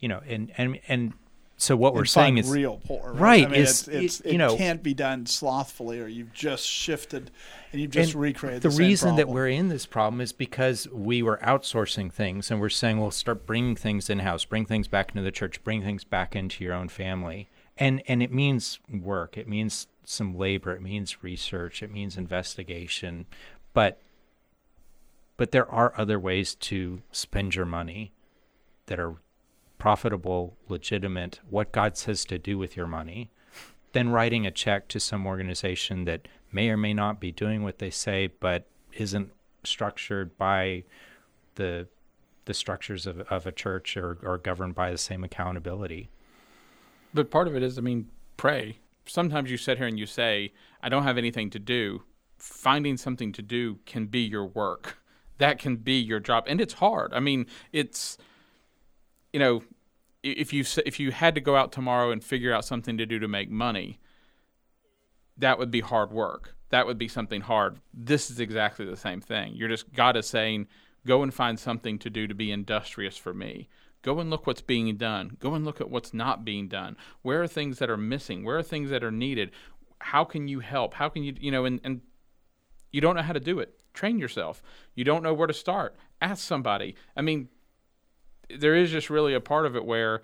you know, and and and so what we're saying is real poor, right? right I mean, is, it's, it's, it know, can't be done slothfully, or you've just shifted and you've just recreated the, the reason that we're in this problem is because we were outsourcing things, and we're saying, well, start bringing things in house, bring things back into the church, bring things back into your own family, and and it means work, it means some labor, it means research, it means investigation, but but there are other ways to spend your money that are profitable, legitimate, what God says to do with your money, then writing a check to some organization that may or may not be doing what they say, but isn't structured by the the structures of, of a church or, or governed by the same accountability. But part of it is, I mean, pray. Sometimes you sit here and you say, I don't have anything to do. Finding something to do can be your work. That can be your job. And it's hard. I mean, it's you know, if you if you had to go out tomorrow and figure out something to do to make money, that would be hard work. That would be something hard. This is exactly the same thing. You're just God is saying, go and find something to do to be industrious for me. Go and look what's being done. Go and look at what's not being done. Where are things that are missing? Where are things that are needed? How can you help? How can you you know and, and you don't know how to do it. Train yourself. You don't know where to start. Ask somebody. I mean, there is just really a part of it where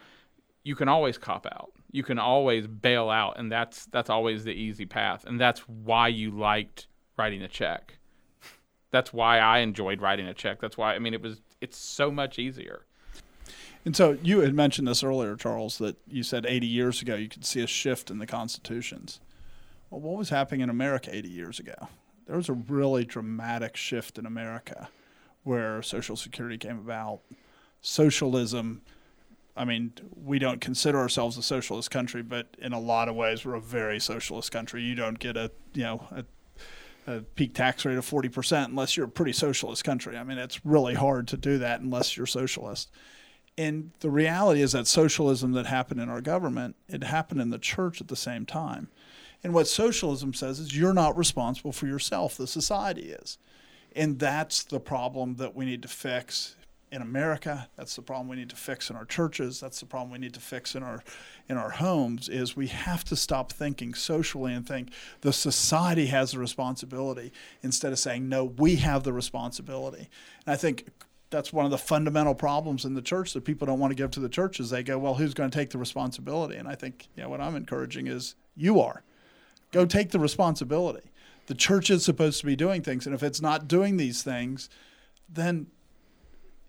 you can always cop out. You can always bail out, and that's that's always the easy path. And that's why you liked writing a check. That's why I enjoyed writing a check. That's why I mean it was it's so much easier. And so you had mentioned this earlier, Charles, that you said 80 years ago you could see a shift in the constitutions. Well, what was happening in America 80 years ago? There was a really dramatic shift in America where Social Security came about, socialism. I mean, we don't consider ourselves a socialist country, but in a lot of ways, we're a very socialist country. You don't get a you know a, a peak tax rate of forty percent unless you're a pretty socialist country. I mean, it's really hard to do that unless you're socialist. And the reality is that socialism that happened in our government, it happened in the church at the same time. And what socialism says is you're not responsible for yourself, the society is. And that's the problem that we need to fix in America. That's the problem we need to fix in our churches. That's the problem we need to fix in our in our homes. Is we have to stop thinking socially and think the society has the responsibility instead of saying no, we have the responsibility. And I think that's one of the fundamental problems in the church that people don't want to give to the church is they go, well, who's going to take the responsibility? And I think you know what I'm encouraging is you are. Go take the responsibility. The church is supposed to be doing things, and if it's not doing these things, then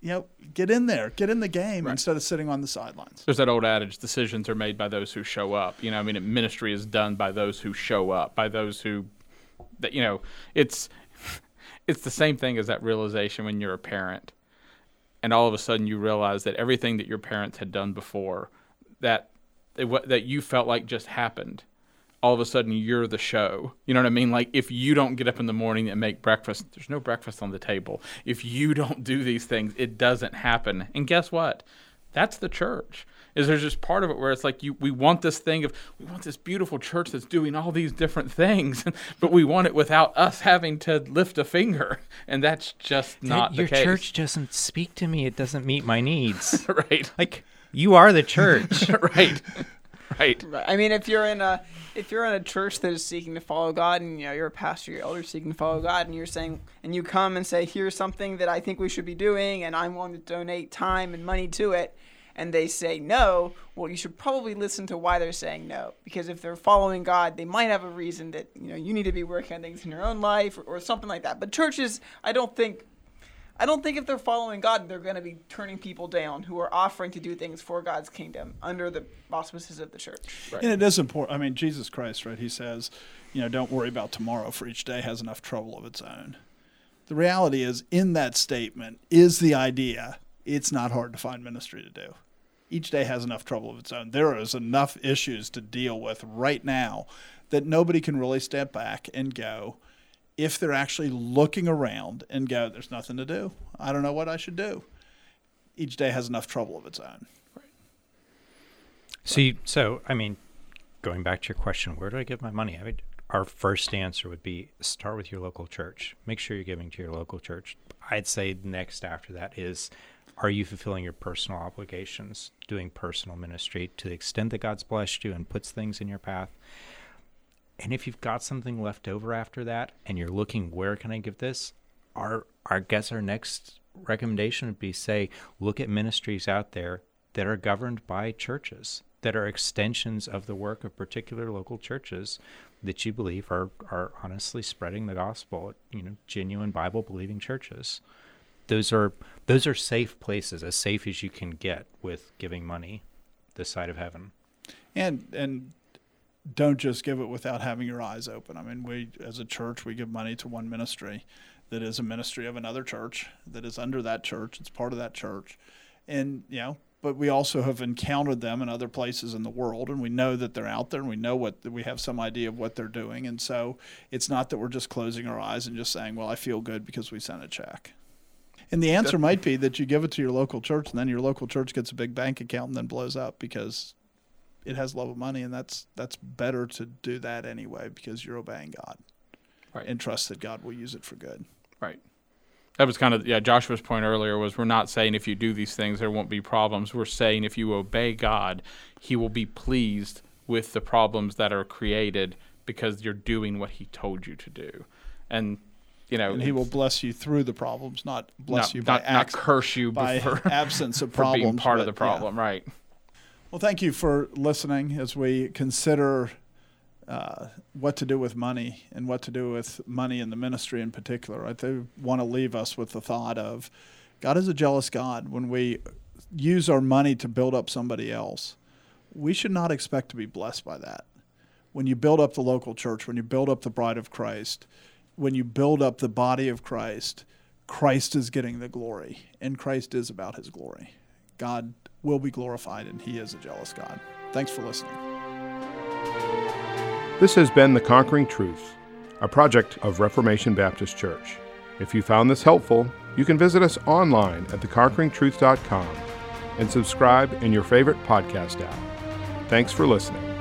you know, get in there, get in the game Right. instead of sitting on the sidelines. There's that old adage: decisions are made by those who show up. You know, I mean, ministry is done by those who show up, by those who, that you know, it's it's the same thing as that realization when you're a parent, and all of a sudden you realize that everything that your parents had done before, that that you felt like just happened, all of a sudden you're the show. You know what I mean? Like if you don't get up in the morning and make breakfast, there's no breakfast on the table. If you don't do these things, it doesn't happen. And guess what? That's the church. Is there's just part of it where it's like you we want this thing of we want this beautiful church that's doing all these different things, but we want it without us having to lift a finger, and that's just not Your the case. church doesn't speak to me. It doesn't meet my needs. right? like you are the church. right, right. Right. I mean, if you're in a if you're in a church that is seeking to follow God, and you know you're a pastor, your elder seeking to follow God, and you're saying, and you come and say, here's something that I think we should be doing, and I'm willing to donate time and money to it, and they say no, well, you should probably listen to why they're saying no, because if they're following God, they might have a reason that you know you need to be working on things in your own life or, or something like that. But churches, I don't think I don't think if they're following God, they're going to be turning people down who are offering to do things for God's kingdom under the auspices of the church. And it is important. I mean, Jesus Christ, right? He says, you know, don't worry about tomorrow, for each day has enough trouble of its own. The reality is, in that statement, is the idea it's not hard to find ministry to do. Each day has enough trouble of its own. There is enough issues to deal with right now that nobody can really step back and go, if they're actually looking around and go, there's nothing to do. I don't know what I should do. Each day has enough trouble of its own. So, you, so I mean, going back to your question, where do I give my money? I would, our first answer would be start with your local church. Make sure you're giving to your local church. I'd say next after that is, are you fulfilling your personal obligations, doing personal ministry to the extent that God's blessed you and puts things in your path? And if you've got something left over after that, and you're looking, where can I give this? Our, our guess our next recommendation would be say, look at ministries out there that are governed by churches, that are extensions of the work of particular local churches that you believe are, are honestly spreading the gospel, you know, genuine Bible believing churches. Those are those are safe places, as safe as you can get with giving money this side of heaven. and and don't just give it without having your eyes open. I mean, we as a church we give money to one ministry that is a ministry of another church that is under that church. It's part of that church, and you know. But we also have encountered them in other places in the world, and we know that they're out there, and we know what we have some idea of what they're doing, and so it's not that we're just closing our eyes and just saying, "Well, I feel good because we sent a check." And the answer might be that you give it to your local church, and then your local church gets a big bank account and then blows up because it has love of money, and that's that's better to do that anyway because you're obeying God Right. and trust that God will use it for good. Right. That was kind of yeah. Joshua's point earlier was we're not saying if you do these things there won't be problems. We're saying if you obey God, He will be pleased with the problems that are created because you're doing what He told you to do, and you know And He will bless you through the problems, not bless not, you by not, not curse you by for, absence of for problems. being part of but, the yeah. problem. Right. Well, thank you for listening as we consider uh, what to do with money and what to do with money in the ministry in particular. I want to leave us with the thought of God is a jealous God. When we use our money to build up somebody else, we should not expect to be blessed by that. When you build up the local church, when you build up the bride of Christ, when you build up the body of Christ, Christ is getting the glory, and Christ is about his glory. God will be glorified, and he is a jealous God. Thanks for listening. This has been The Conquering Truth, a project of Reformation Baptist Church. If you found this helpful, you can visit us online at theconqueringtruth.com and subscribe in your favorite podcast app. Thanks for listening.